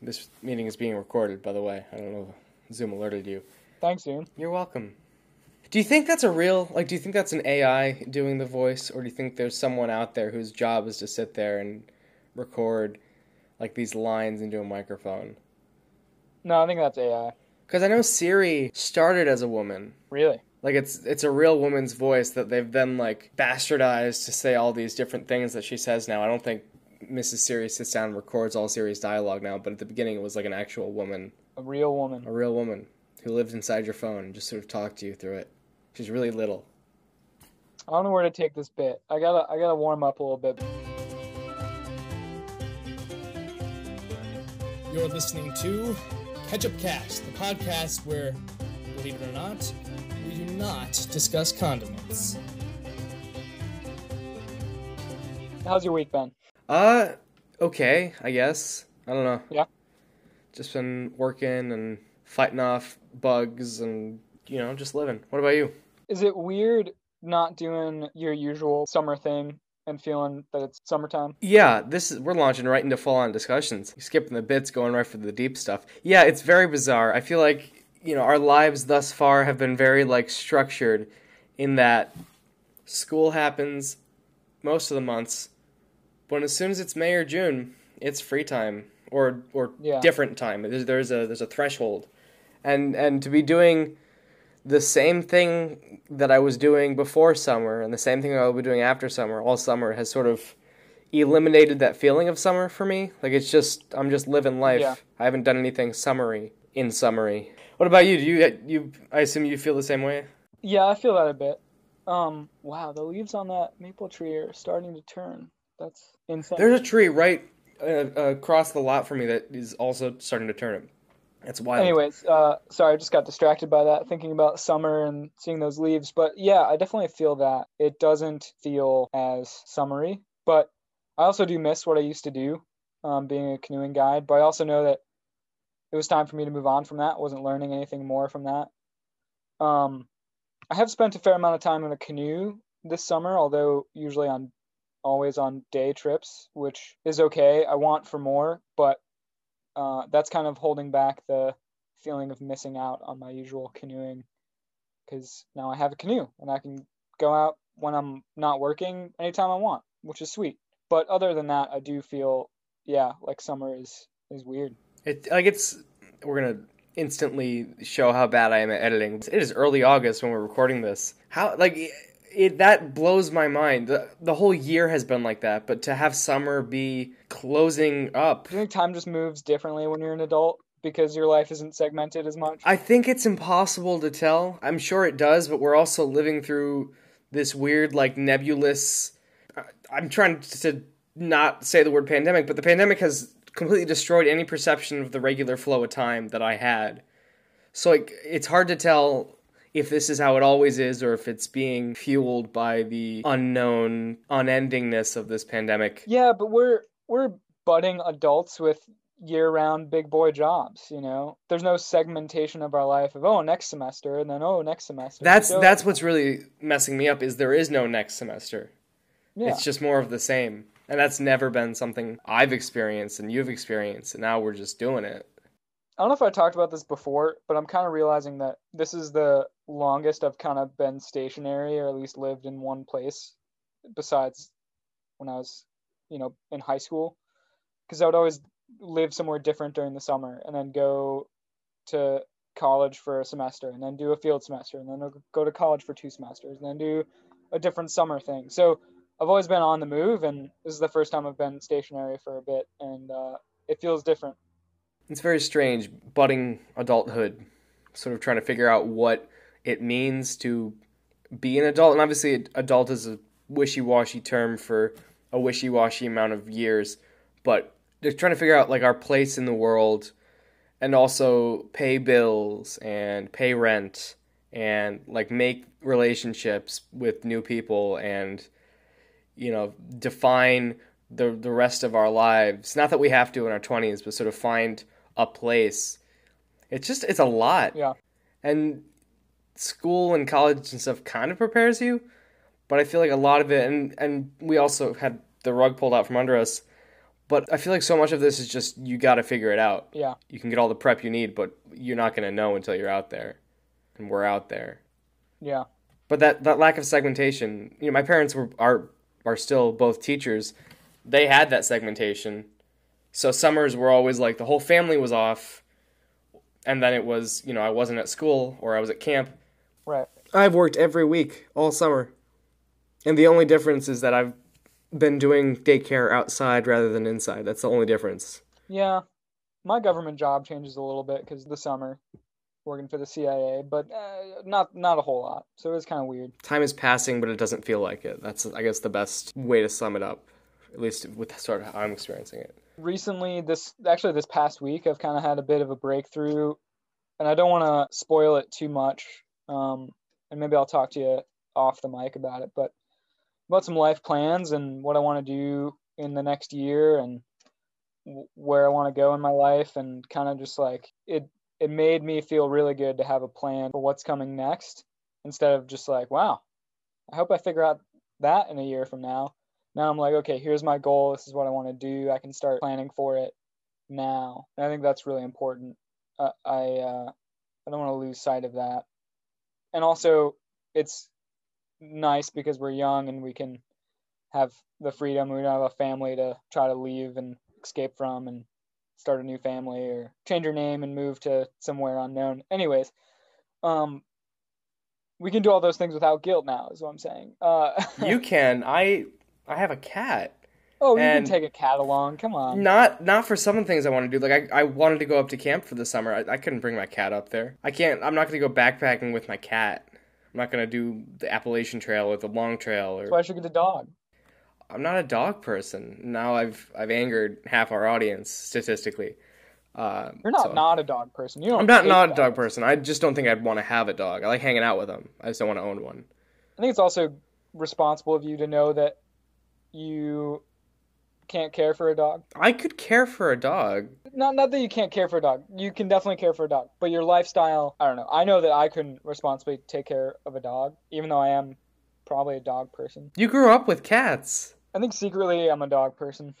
This meeting is being recorded, by the way. I don't know if Zoom alerted you. Thanks, Zoom. You're welcome. Do you think that's a real, like, do you think that's an AI doing the voice, or do you think there's someone out there whose job is to sit there and record, like, these lines into a microphone? No, I think that's AI. Because I know Siri started as a woman. Really? Like it's it's a real woman's voice that they've then like bastardized to say all these different things that she says now. I don't think Mrs. Siri sits down and records all Siri's dialogue now, but at the beginning it was like an actual woman, A real woman. a real woman who lived inside your phone and just sort of talked to you through it. She's really little. I don't know where to take this bit. I gotta I gotta warm up a little bit. You're listening to Ketchup Cast, the podcast where, believe it or not, we do not discuss condiments. How's your week been? Uh, okay, I guess. I don't know. Yeah. Just been working and fighting off bugs and you know just living. What about you? Is it weird not doing your usual summer thing and feeling that it's summertime? Yeah, this is we're launching right into full on discussions. Skipping the bits, going right for the deep stuff. Yeah, it's very bizarre. I feel like, you know, our lives thus far have been very like structured in that school happens most of the months, but as soon as it's May or June, it's free time or or Yeah. different time. There's, there's a there's a threshold. And and to be doing the same thing that I was doing before summer and the same thing I'll be doing after summer all summer has sort of eliminated that feeling of summer for me. Like it's just I'm just living life. Yeah. I haven't done anything summery in summery. What about you? Do you you I assume you feel the same way? Yeah, I feel that a bit. Um, wow, the leaves on that maple tree are starting to turn. That's insane. There's a tree right uh, across the lot from me that is also starting to turn. Up that's wild. Anyways, uh, sorry, I just got distracted by that, thinking about summer and seeing those leaves. But yeah, I definitely feel that it doesn't feel as summery. But I also do miss what I used to do, um, being a canoeing guide. But I also know that it was time for me to move on from that. I wasn't learning anything more from that. Um, I have spent a fair amount of time in a canoe this summer, although usually on always on day trips, which is okay. I want for more, but uh, that's kind of holding back the feeling of missing out on my usual canoeing because now I have a canoe and I can go out when I'm not working anytime I want, which is sweet. But other than that, I do feel, yeah, like summer is is weird. It like it's we're gonna instantly show how bad I am at editing. It is early August when we're recording this. How like it, that blows my mind. The, the whole year has been like that, but to have summer be closing up, Do you think time just moves differently when you're an adult because your life isn't segmented as much? I think it's impossible to tell. I'm sure it does, but we're also living through this weird like nebulous. Uh, I'm trying to not say the word pandemic, but the pandemic has completely destroyed any perception of the regular flow of time that I had. So like it's hard to tell if this is how it always is or if it's being fueled by the unknown unendingness of this pandemic. Yeah, but we're we're budding adults with year-round big boy jobs. You know, there's no segmentation of our life of oh next semester and then oh next semester. That's So- that's what's really messing me up is there is no next semester. yeah. It's just more of the same. And that's never been something I've experienced and you've experienced and now we're just doing it. I don't know if I talked about this before, but I'm kind of realizing that this is the longest I've kind of been stationary or at least lived in one place besides when I was, you know, in high school. Because I would always live somewhere different during the summer and then go to college for a semester and then do a field semester and then go to college for two semesters and then do a different summer thing. So I've always been on the move and this is the first time I've been stationary for a bit and uh, it feels different. It's very strange budding adulthood, sort of trying to figure out what it means to be an adult. And obviously adult is a wishy-washy term for a wishy-washy amount of years, but they're trying to figure out like our place in the world and also pay bills and pay rent and like make relationships with new people and you know define the the rest of our lives not that we have to in our 20s but sort of find a place it's just it's a lot Yeah. and school and college and stuff kind of prepares you but i feel like a lot of it and and we also had the rug pulled out from under us But I feel like so much of this is just you got to figure it out. Yeah. You can get all the prep you need, but you're not going to know until you're out there. And we're out there. Yeah. But that, that lack of segmentation, you know, my parents were are are still both teachers. They had that segmentation. So summers were always like the whole family was off and then it was, you know, I wasn't at school or I was at camp. Right. I've worked every week all summer. And the only difference is that I've been doing daycare outside rather than inside. That's the only difference. Yeah. My government job changes a little bit because the summer working for the CIA, but uh, not not a whole lot. So it was kind of weird. Time is passing, but it doesn't feel like it. That's, I guess, the best way to sum it up, at least with sort of how I'm experiencing it. Recently, this actually this past week, I've kind of had a bit of a breakthrough, and I don't want to spoil it too much. Um, and maybe I'll talk to you off the mic about it, but about some life plans and what I want to do in the next year and where I want to go in my life, and kind of just like it. It made me feel really good to have a plan for what's coming next, instead of just like, wow, I hope I figure out that in a year from now. Now I'm like, okay, here's my goal. This is what I want to do. I can start planning for it now. And I think that's really important. Uh, I uh, I don't want to lose sight of that. And also, it's nice because we're young and we can have the freedom. We don't have a family to try to leave and escape from and start a new family or change your name and move to somewhere unknown. Anyways, um, we can do all those things without guilt now. Is what I'm saying. Uh, You can. I I have a cat. Oh, you and- can take a cat along. Come on. Not not for some of the things I want to do. Like I, I wanted to go up to camp for the summer. I, I couldn't bring my cat up there. I can't. I'm not going to go backpacking with my cat. I'm not going to do the Appalachian Trail or the Long Trail. That's why I should get a dog. I'm not a dog person. Now I've I've angered half our audience statistically. Uh, You're not so- not a dog person. You don't. I'm not not a dog person. I just don't think I'd want to have a dog. I like hanging out with them. I just don't want to own one. I think it's also responsible of you to know that you can't care for a dog. I could care for a dog. Not not that you can't care for a dog. You can definitely care for a dog, but your lifestyle. I don't know. I know that I couldn't responsibly take care of a dog, even though I am probably a dog person. You grew up with cats. I think secretly I'm a dog person.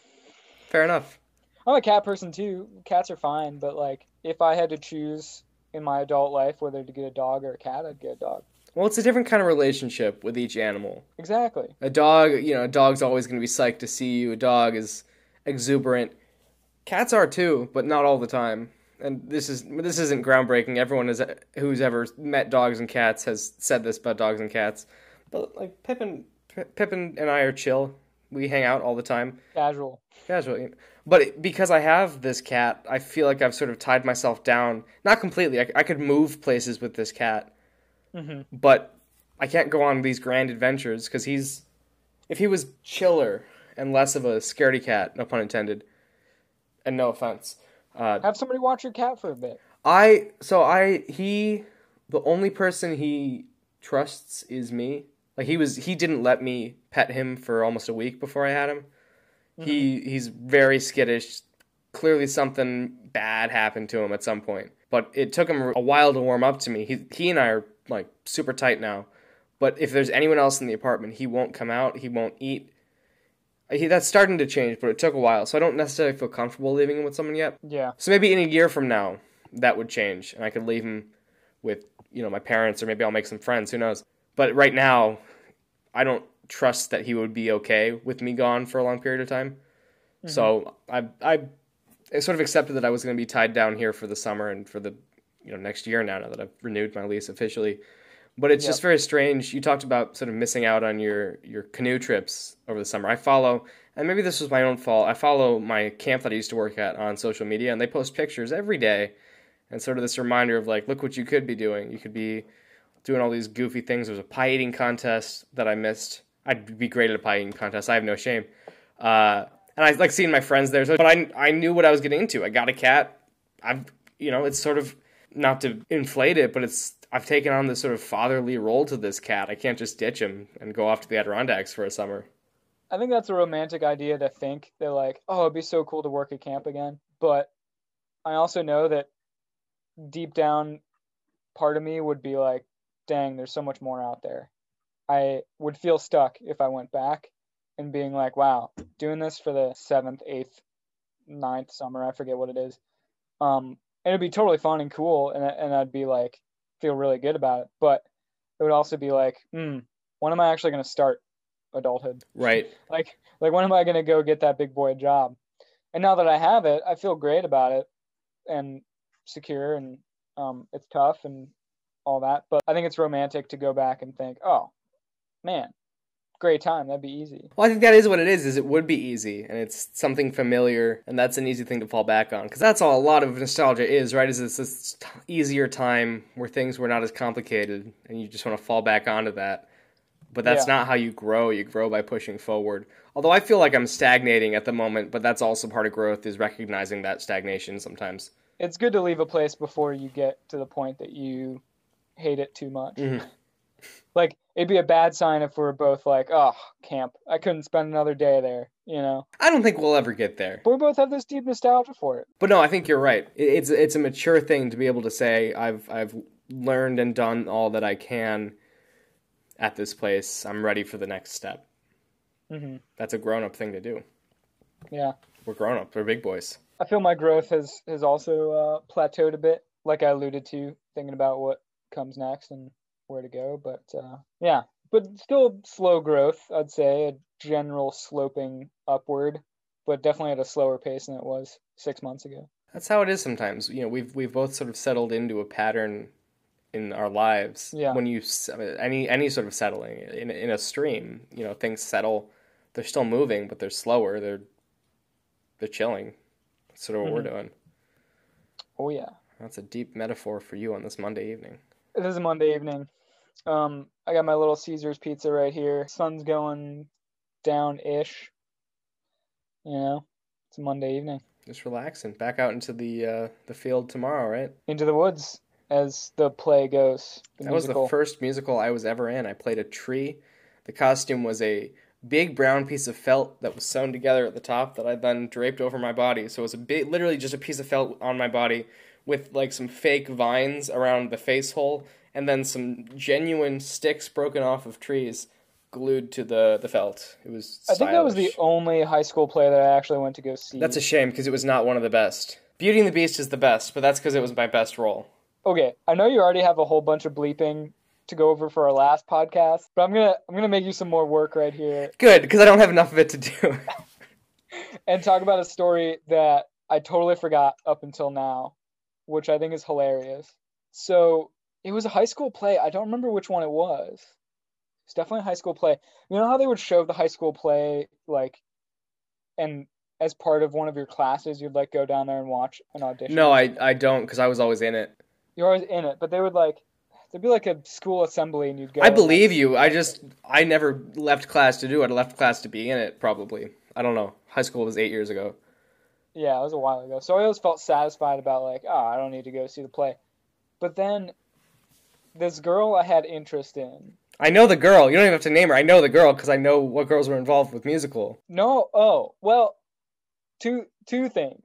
Fair enough. I'm a cat person too. Cats are fine, but like if I had to choose in my adult life whether to get a dog or a cat, I'd get a dog. Well, it's a different kind of relationship with each animal. Exactly. A dog, you know, a dog's always going to be psyched to see you. A dog is exuberant. Cats are too, but not all the time. And this is this isn't groundbreaking. Everyone is who's ever met dogs and cats has said this about dogs and cats. But like Pippin, Pippin and I are chill. We hang out all the time, Casual. Casual. But because I have this cat, I feel like I've sort of tied myself down. Not completely. I, I could move places with this cat, hmm but I can't go on these grand adventures because he's. If he was chiller and less of a scaredy cat, no pun intended, and no offense, uh, Have somebody watch your cat for a bit. I so I he the only person he trusts is me. Like he was he didn't let me pet him for almost a week before I had him. He he's very skittish. Clearly something bad happened to him at some point. But it took him a while to warm up to me. He he and I are like super tight now. But if there's anyone else in the apartment, he won't come out, he won't eat. He, that's starting to change, but it took a while. So I don't necessarily feel comfortable leaving him with someone yet. Yeah. So maybe in a year from now, that would change, and I could leave him with you know my parents, or maybe I'll make some friends. Who knows? But right now, I don't trust that he would be okay with me gone for a long period of time. So I I I sort of accepted that I was going to be tied down here for the summer and for the you know next year now. Now that I've renewed my lease officially. But it's just very strange. You talked about sort of missing out on your your canoe trips over the summer. I follow, and maybe this was my own fault. I follow my camp that I used to work at on social media, and they post pictures every day, and sort of this reminder of like, look what you could be doing. You could be doing all these goofy things. There was a pie eating contest that I missed. I'd be great at a pie eating contest. I have no shame. Uh, and I like seeing my friends there. So, but I I knew what I was getting into. I got a cat. I've you know it's sort of not to inflate it, but it's I've taken on this sort of fatherly role to this cat. I can't just ditch him and go off to the Adirondacks for a summer. I think that's a romantic idea to think that like, oh, it'd be so cool to work at camp again. But I also know that deep down part of me would be like, dang, there's so much more out there. I would feel stuck if I went back and being like, wow, doing this for the seventh, eighth ninth summer. I forget what it is. Um, it'd be totally fun and cool, and and I'd be like feel really good about it. But it would also be like, hmm, when am I actually going to start adulthood? Right. Like like when am I going to go get that big boy job? And now that I have it, I feel great about it and secure and um, it's tough and all that. But I think it's romantic to go back and think, oh man, great time. That'd be easy. Well, I think that is what it is. Is it would be easy, and it's something familiar, and that's an easy thing to fall back on. Because that's all a lot of nostalgia is, right? Is this, this t- easier time where things were not as complicated, and you just want to fall back onto that. But that's Yeah. not how you grow. You grow by pushing forward. Although I feel like I'm stagnating at the moment, but that's also part of growth is recognizing that stagnation sometimes. It's good to leave a place before you get to the point that you hate it too much. Mhm. Like it'd be a bad sign if we're both like, oh, camp. I couldn't spend another day there, you know. I don't think we'll ever get there. But we both have this deep nostalgia for it. But no, I think you're right. It's it's a mature thing to be able to say I've I've learned and done all that I can at this place. I'm ready for the next step. hmm That's a grown up thing to do. Yeah. We're grown up. We're big boys. I feel my growth has has also uh, plateaued a bit, like I alluded to, thinking about what comes next and where to go. But uh, yeah, but still slow growth. I'd say a general sloping upward, but definitely at a slower pace than it was six months ago. That's how it is sometimes. You know, we've we've both sort of settled into a pattern in our lives. Yeah. When you any any sort of settling in in a stream, you know, things settle. They're still moving, but they're slower. They're they're chilling. That's sort of what we're doing. Oh yeah, That's a deep metaphor for you on this Monday evening. it is a Monday evening. Um, I got my little Caesar's pizza right here. Sun's going down ish. You know, it's a Monday evening. Just relaxing. Back out into the uh, the field tomorrow, right? Into the woods, as the play goes. The That was the first musical I was ever in. I played a tree. The costume was a big brown piece of felt that was sewn together at the top that I then draped over my body. So it was a big, literally just a piece of felt on my body with like some fake vines around the face hole and then some genuine sticks broken off of trees glued to the the felt. It was. I think that was the only high school play that I actually went to go see. That's a shame because it was not one of the best. Beauty and the Beast is the best, but that's because it was my best role. okay. I know you already have a whole bunch of bleeping to go over for our last podcast, but I'm gonna I'm gonna make you some more work right here Good, because I don't have enough of it to do. and talk about a story that I totally forgot up until now, which I think is hilarious. So it was a high school play. I don't remember which one it was. It's definitely a high school play. You know how they would show the high school play like, and as part of one of your classes, you'd like go down there and watch an audition. no, I I don't because I was always in it. You're always in it, but they would like there'd be like a school assembly and you'd go. I believe you. I just I never left class to do it. I left class to be in it. Probably. I don't know. High school was eight years ago. Yeah, it was a while ago. So I always felt satisfied about like, oh, I don't need to go see the play. But then this girl I had interest in. I know the girl. You don't even have to name her. I know the girl because I know what girls were involved with musical. No, oh, well, two two things.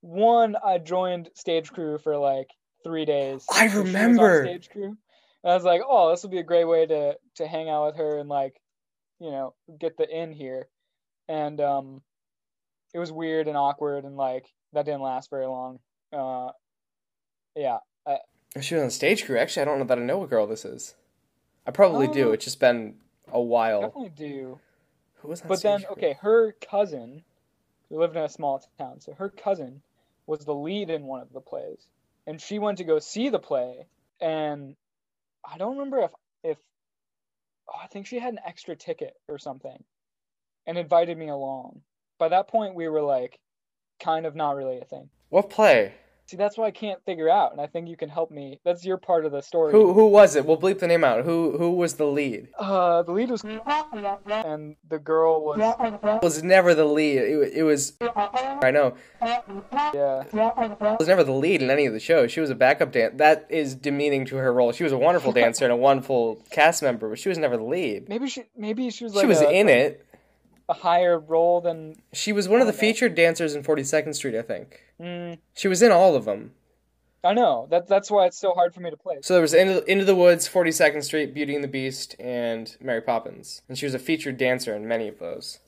One, I joined stage crew for like three days. I So she was on remember. stage crew. And I was like, oh, this would be a great way to to hang out with her and like, you know, get the in here. And um, it was weird and awkward and like that didn't last very long. Uh, yeah, She was on stage crew. Actually, I don't know that I know what girl this is. I probably do. Oh. It's just been a while. definitely do. Who was on But then, crew? okay, her cousin, who lived in a small town, so her cousin was the lead in one of the plays, and she went to go see the play, and I don't remember if if oh, I think she had an extra ticket or something, and invited me along. By that point, we were like, kind of not really a thing. What play? See, that's what I can't figure out, and I think you can help me. That's your part of the story. Who who was it? We'll bleep the name out. Who who was the lead? Uh, the lead was, and the girl was, It was never the lead. It, it was. I know. yeah. It was never the lead in any of the shows. She was a backup dancer. That is demeaning to her role. She was a wonderful dancer and a wonderful cast member, but she was never the lead. Maybe she, maybe she was like she was a, in it. a higher role than. She was one of the featured dancers in 42nd Street, I think. Mm, She was in all of them. I know that that's why it's so hard for me to place. So there was Into, Into the Woods, 42nd Street, Beauty and the Beast, and Mary Poppins. And she was a featured dancer in many of those.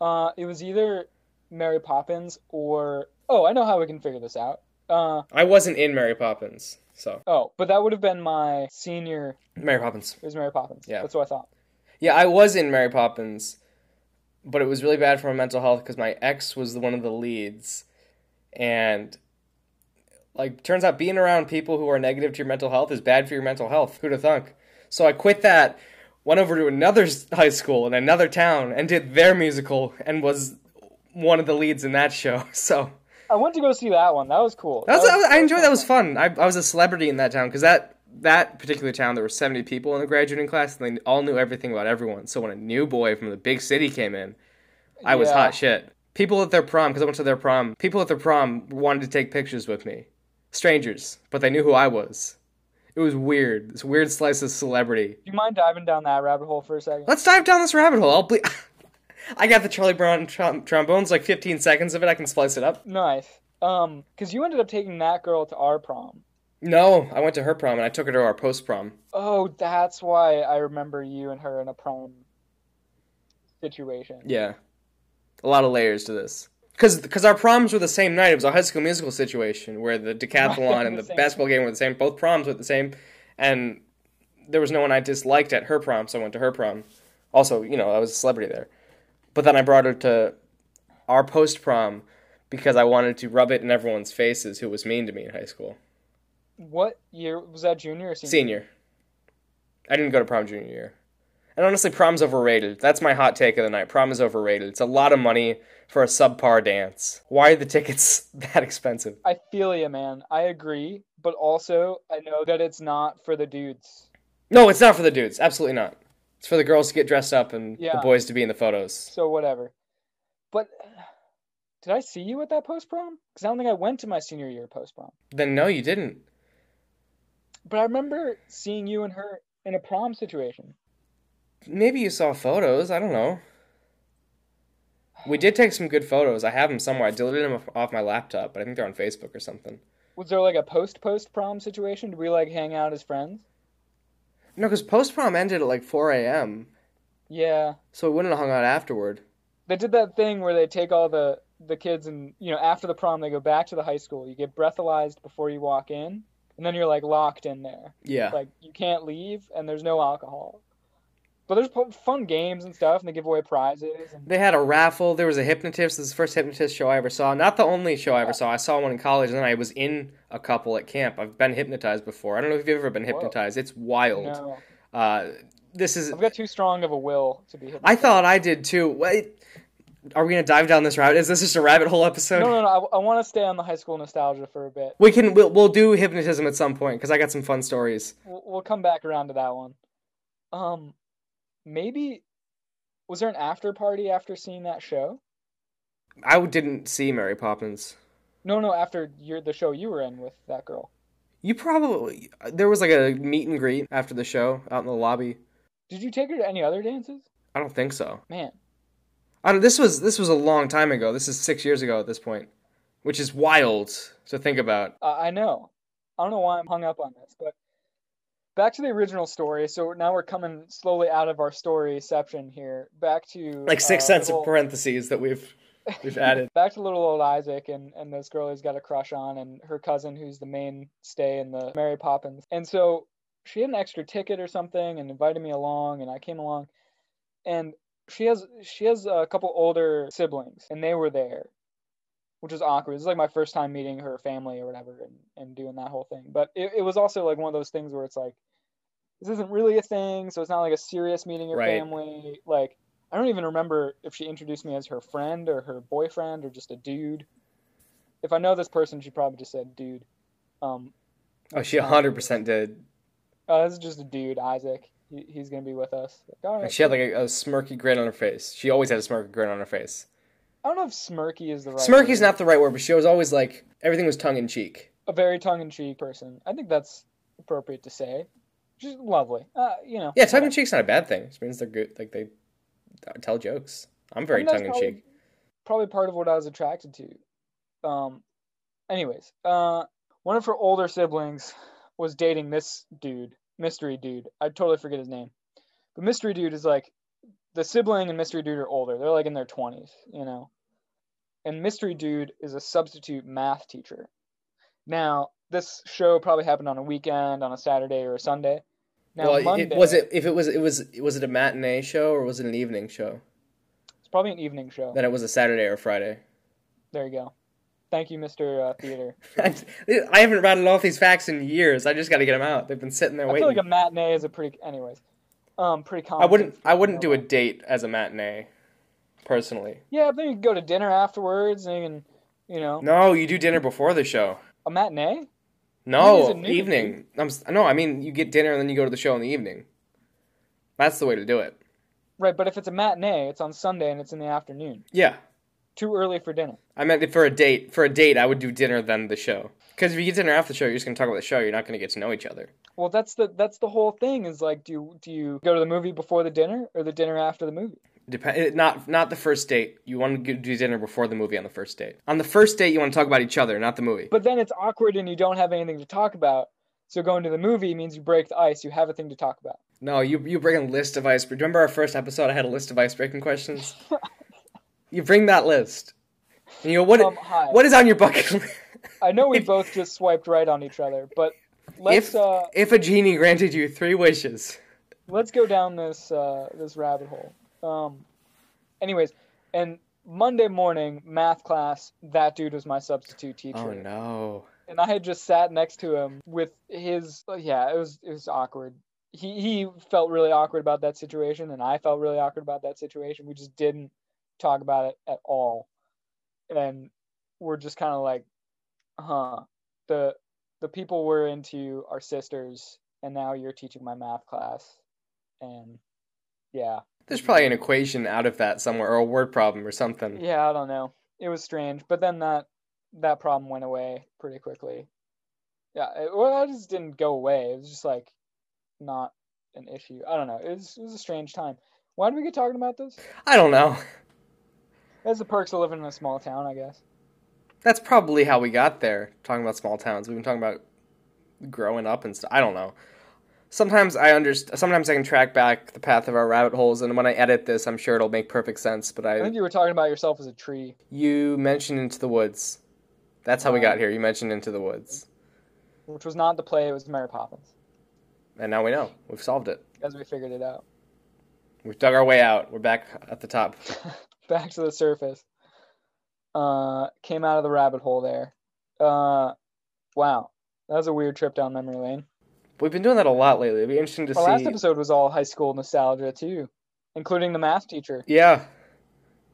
Uh, it was either Mary Poppins or oh, I know how we can figure this out. Uh I wasn't in Mary Poppins, so oh, but that would have been my senior. Mary Poppins. It was Mary Poppins. Yeah. that's what I thought. Yeah, I was in Mary Poppins, but it was really bad for my mental health because my ex was one of the leads, and like turns out being around people who are negative to your mental health is bad for your mental health. Who'd have thunk? So I quit that, went over to another high school in another town, and did their musical, and was one of the leads in that show. So I went to go see that one. That was cool. that was, That was- I enjoyed that was fun. I, I was a celebrity in that town because that that particular town there were 70 people in the graduating class and they all knew everything about everyone. So when a new boy from the big city came in, I was Yeah. hot shit. People at their prom because I went to their prom. People at their prom wanted to take pictures with me. Strangers, but they knew who I was. It was weird. This weird slice of celebrity. Do you mind diving down that rabbit hole for a second? Let's dive down this rabbit hole. I'll ble- I got the Charlie Brown trom- trombones, like 15 seconds of it. I can splice it up. Nice. Um, because you ended up taking that girl to our prom. No, I went to her prom and I took her to our post prom. Oh, that's why I remember you and her in a prom situation. Yeah. A lot of layers to this. Because our proms were the same night. It was a high school musical situation where the decathlon and the The basketball game were the same. Both proms were the same. And there was no one I disliked at her prom, so I went to her prom. Also, you know, I was a celebrity there. But then I brought her to our post prom because I wanted to rub it in everyone's faces who was mean to me in high school. What year was that? Junior or senior? Senior. I didn't go to prom junior year. And honestly, prom's overrated. That's my hot take of the night. Prom is overrated. It's a lot of money for a subpar dance. Why are the tickets that expensive? I feel you, man. I agree, but also I know that it's not for the dudes. No, it's not for the dudes. Absolutely not. It's for the girls to get dressed up and the boys to be in the photos. So whatever. But did I see you at that post prom? Because I don't think I went to my senior year post prom. Then no, you didn't. But I remember seeing you and her in a prom situation. Maybe you saw photos. I don't know. We did take some good photos. I have them somewhere. I deleted them off- my laptop, but I think they're on Facebook or something. Was there like a post post prom situation? Did we like hang out as friends? No, because post prom ended at like 4 a.m., Yeah. so we wouldn't have hung out afterward. They did that thing where they take all the the kids and you know after the prom they go back to the high school. You get breathalyzed before you walk in, and then you're like locked in there. Yeah. Like you can't leave, and there's no alcohol. But there's fun games and stuff, and they give away prizes. And They had a raffle. There was a hypnotist. This is the first hypnotist show I ever saw. Not the only show I ever saw. I saw one in college, and then I was in a couple at camp. I've been hypnotized before. I don't know if you've ever been Whoa. hypnotized. It's wild. no, Uh, this is. I've got too strong of a will to be. I thought I did too. Wait, are we gonna dive down this route? Is this just a rabbit hole episode? No, no, no. I, I want to stay on the high school nostalgia for a bit. We can. We'll, we'll do hypnotism at some point because I got some fun stories. We'll, we'll come back around to that one. Um, maybe was there an after party after seeing that show? I didn't see Mary Poppins. No, no, after your the show you were in with that girl. You probably there was like a meet and greet after the show out in the lobby. Did you take her to any other dances? I don't think so. Man, I don't, this was this was a long time ago. This is six years ago at this point, which is wild to think about. uh, I know. I don't know why I'm hung up on this, but back to the original story. So now we're coming slowly out of our storyception here. Back to Like six uh, cents little- of parentheses that we've we've added. back to little old Isaac and, and this girl he's got a crush on and her cousin who's the mainstay in the Mary Poppins. And so she had an extra ticket or something and invited me along and I came along and she has she has a couple older siblings and they were there. Which was awkward. This is like my first time meeting her family or whatever and, and doing that whole thing. But it, it was also like one of those things where it's like this isn't really a thing, so it's not like a serious meeting your Right. family. Like I don't even remember if she introduced me as her friend or her boyfriend or just a dude. If I know this person, she probably just said dude. Um, Oh, she hundred percent did. oh, this is just a dude, Isaac. He, he's gonna be with us. Like, all right. And she had like a, a smirky grin on her face. She always had a smirky grin on her face. I don't know if smirky is the right. Smirky's word. not the right word, but she was always like everything was tongue in cheek. a very tongue-in-cheek person. I think that's appropriate to say. She's lovely. Uh, you know. Yeah, tongue in cheek's not a bad thing. It means they're good. Like they tell jokes. I'm very I mean, tongue in probably- cheek. Probably part of what I was attracted to. Um, anyways, uh, one of her older siblings was dating this dude, mystery dude. I totally forget his name, but mystery dude is like the sibling and mystery dude are older. They're like in their twenties, you know. and Mystery Dude is a substitute math teacher. Now, this show probably happened on a weekend, on a Saturday or a Sunday. Now, well, Monday, it, was it if it was it was was it a matinee show or was it an evening show? It's probably an evening show. Then it was a Saturday or Friday. There you go. Thank you, Mr. Uh, Theater. I haven't rattled off these facts in years. I just got to get them out. They've been sitting there I waiting. feel like a matinee is a pretty, anyways, um, pretty common. I wouldn't. I wouldn't do a date as a matinee, personally. Yeah, but then you can go to dinner afterwards, and you can, you know, No, you do dinner before the show. a matinee. No, evening. I'm no. I mean, you get dinner and then you go to the show in the evening. That's the way to do it. Right, but if it's a matinee, it's on Sunday and it's in the afternoon. Yeah, Too early for dinner. I meant for a date. For a date, I would do dinner then the show. Because if you get dinner after the show, you're just gonna talk about the show. You're not gonna get to know each other. Well, that's the that's the whole thing. Is like, do you, do you go to the movie before the dinner or the dinner after the movie? Dep- eh, not not the first date. You want to do dinner before the movie on the first date. On the first date, you want to talk about each other, not the movie. But then it's awkward and you don't have anything to talk about. So going to the movie means you break the ice. You have a thing to talk about. No, you you bring a list of ice. Remember our first episode? I had a list of ice breaking questions. you bring that list. And you go, what Um, what is on your bucket list? I know we If- both just swiped right on each other, but let's if uh, if a genie granted you three wishes, let's go down this uh, this rabbit hole. Um, anyways, and Monday morning math class, that dude was my substitute teacher. oh no, and I had just sat next to him with his yeah, it was it was awkward. He he felt really awkward about that situation and I felt really awkward about that situation. We just didn't talk about it at all. And we're just kind of like, huh, the the people we're into are sisters and now you're teaching my math class. And yeah. there's probably an equation out of that somewhere, or a word problem or something. Yeah, I don't know. It was strange, but then that that problem went away pretty quickly. Yeah, it, well, it just didn't go away. It was just like not an issue. I don't know. It was it was a strange time. Why did we get talking about this? I don't know. That's the perks of living in a small town, I guess. That's probably how we got there. Talking about small towns, we've been talking about growing up and stuff. I don't know. Sometimes I underst- Sometimes I can track back the path of our rabbit holes, and when I edit this, I'm sure it'll make perfect sense. But I I, think you were talking about yourself as a tree. you mentioned Into the Woods. That's how we got here. You mentioned Into the Woods, which was not the play, it was Mary Poppins, and now we know we've solved it. as we figured it out. We've dug our way out. We're back at the top. Back to the surface. Uh, came out of the rabbit hole there. Uh, wow, that was a weird trip down memory lane. We've been doing that a lot lately. It'd be interesting to see. Our last episode was all high school nostalgia too, including the math teacher. Yeah.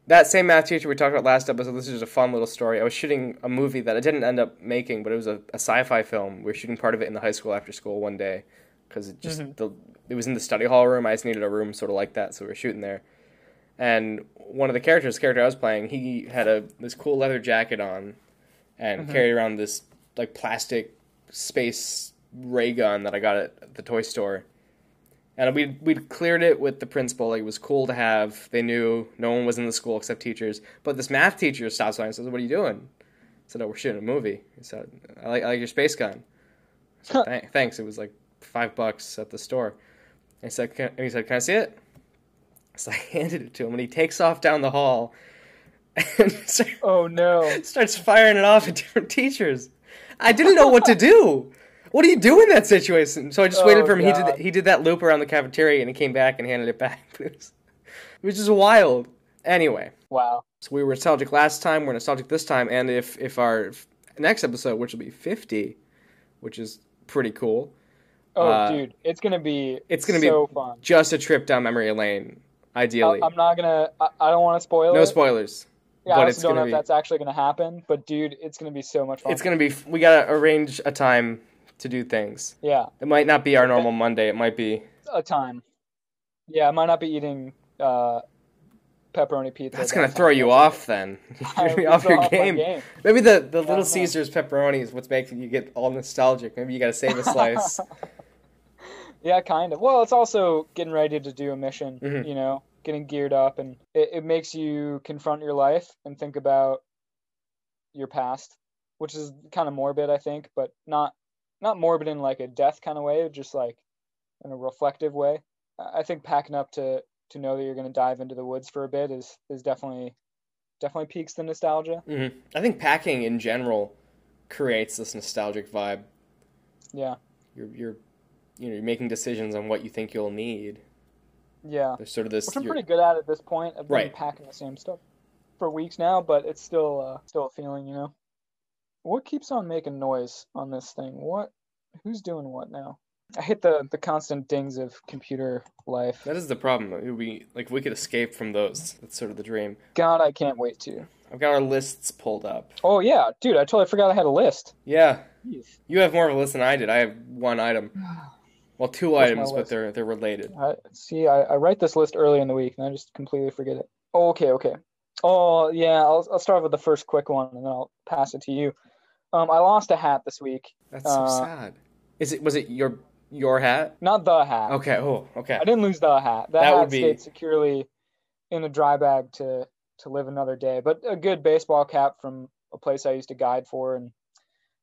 That same math teacher we talked about last episode, this is just a fun little story. I was shooting a movie that I didn't end up making, but it was a, a sci-fi film. We were shooting part of it in the high school after school one day because it just Mhm. the, it was in the study hall room. I just needed a room sort of like that, so we were shooting there. And one of the characters, the character I was playing, he had a this cool leather jacket on, and Mhm. carried around this like plastic space ray gun that I got at the toy store. And we we'd cleared it with the principal. Like, it was cool to have. They knew no one was in the school except teachers. But this math teacher stops by and says, "What are you doing?" I said, "Oh, we're shooting a movie." He said, "I like, I like your space gun." Said, "Thank- Thanks. It was like five bucks at the store. And he said, can, and he said, "Can I see it?" So I handed it to him, and he takes off down the hall and start- Oh no! starts firing it off at different teachers. I didn't know what to do. What do you do in that situation? So I just waited Oh, for him. He did he did that loop around the cafeteria, and he came back and handed it back. It was, it was just wild. Anyway, Wow. so we were nostalgic last time. We're nostalgic this time, and if if our next episode, which will be fifty, which is pretty cool, Oh, Uh, dude, it's gonna be. it's gonna be fun. just a trip down memory lane. Ideally, I, am not gonna. I, I don't want to spoil it. no it. spoilers. Yeah, but I it's also don't know gonna if that's actually gonna happen. But dude, it's gonna be so much fun. It's gonna be. We gotta arrange a time to do things. yeah, It might not be our normal Monday. It might be. a time. Yeah, I might not be eating uh, pepperoni pizza. That's gonna time. throw you off then. You're be off your off game. game. Maybe the, the don't Little. Caesars pepperoni is what's making you get all nostalgic. Maybe you gotta save a slice. Yeah, kind of. Well, it's also getting ready to do a mission. Mhm. You know, getting geared up, and it, it makes you confront your life and think about your past, which is kind of morbid, I think, but not not morbid in like a death kind of way, just like in a reflective way. I think packing up to to know that you're going to dive into the woods for a bit is is definitely definitely piques the nostalgia. hmm I think packing in general creates this nostalgic vibe. Yeah, You're you're you know you're making decisions on what you think you'll need. yeah. There's sort of this. Which I'm pretty good at at this point. I've been Right. packing the same stuff for weeks now, but it's still uh, still a feeling, you know. What keeps on making noise on this thing? What? Who's doing what now? I hate the the constant dings of computer life. that is the problem. Be like if we could escape from those. That's sort of the dream. God, I can't wait to. I've got our lists pulled up. Oh yeah, dude, I totally forgot I had a list. Yeah, Jeez. you have more of a list than I did. I have one item. Well, two items, but they're they're related. I, see, I, I write this list early in the week and I just completely forget it. Oh, okay, okay. Oh yeah, I'll I'll start with the first quick one and then I'll pass it to you. Um, I lost a hat this week. That's so Uh, sad. Is it was it your your hat? Not the hat. Okay. Oh, okay. I didn't lose the hat. That, That hat would be- stayed securely in a dry bag to to live another day. But a good baseball cap from a place I used to guide for, and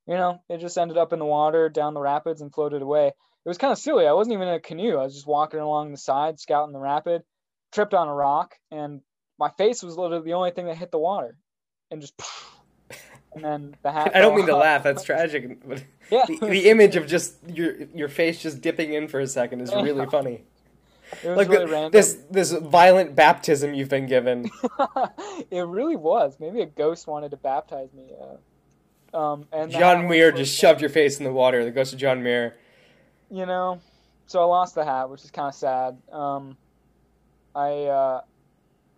you know, it just ended up in the water down the rapids and floated away. It was kind of silly. I wasn't even in a canoe. I was just walking along the side, scouting the rapid, tripped on a rock, and my face was literally the only thing that hit the water, and just. And then the hat. I don't mean to laugh. That's tragic. But Yeah. the, the image of just your your face just dipping in for a second is really funny. it was Like really the- random. this this violent baptism you've been given. it really was. Maybe a ghost wanted to baptize me. Uh, um, and John Muir just shoved your face in the water. The ghost of John Muir. You know, so I lost the hat, which is kind of sad. Um, I uh,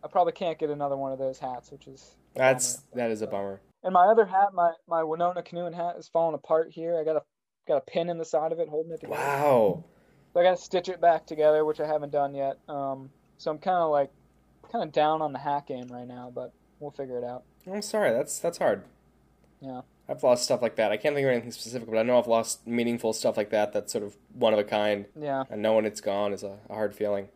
I probably can't get another one of those hats, which is That's bummer. that is a bummer. And my other hat, my my Winona canoeing hat, is falling apart here. I got a got a pin in the side of it holding it together. Wow. So I got to stitch it back together, which I haven't done yet. Um, so I'm kind of like kind of down on the hat game right now, but we'll figure it out. I'm sorry. That's that's hard. Yeah. I've lost stuff like that. I can't think of anything specific, but I know I've lost meaningful stuff like that. That's sort of one of a kind. Yeah. and knowing it's gone is a, a hard feeling.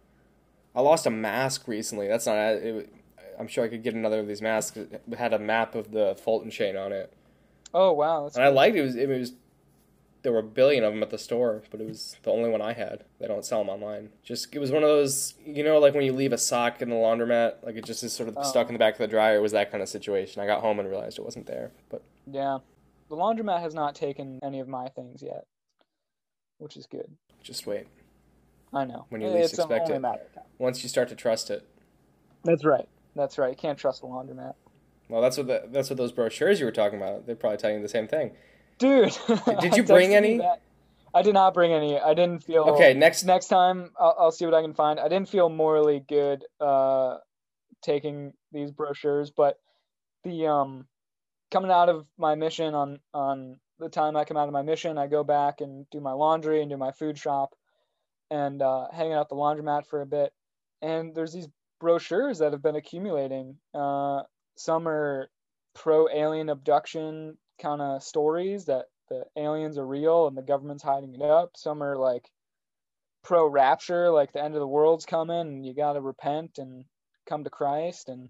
I lost a mask recently. That's not. It, I'm sure I could get another of these masks. It had a map of the Fulton chain on it, Oh wow. And I liked it. It was, it was. There were a billion of them at the store, but it was the only one I had. They don't sell them online. Just it was one of those, you know, like when you leave a sock in the laundromat, like it just is sort of Oh. stuck in the back of the dryer. It was that kind of situation. I got home and realized it wasn't there. But Yeah. The laundromat has not taken any of my things yet, which is good. just wait. I know. When you least it's expect it. a matter of time. Once you start to trust it, That's right. That's right. You can't trust the laundromat. well, that's what the, that's what those brochures you were talking about. They're probably telling you the same thing. Dude. Did you bring any? that. I did not bring any. I didn't feel. Okay, next Next time, I'll, I'll see what I can find. I didn't feel morally good uh, taking these brochures, but the um, coming out of my mission on on the time I come out of my mission, I go back and do my laundry and do my food shop, and uh, hanging out the laundromat for a bit. And there's these brochures that have been accumulating. Uh, some are pro alien abduction kind of stories that the aliens are real and the government's hiding it up. Some are like pro rapture, like the end of the world's coming and you got to repent and come to Christ. And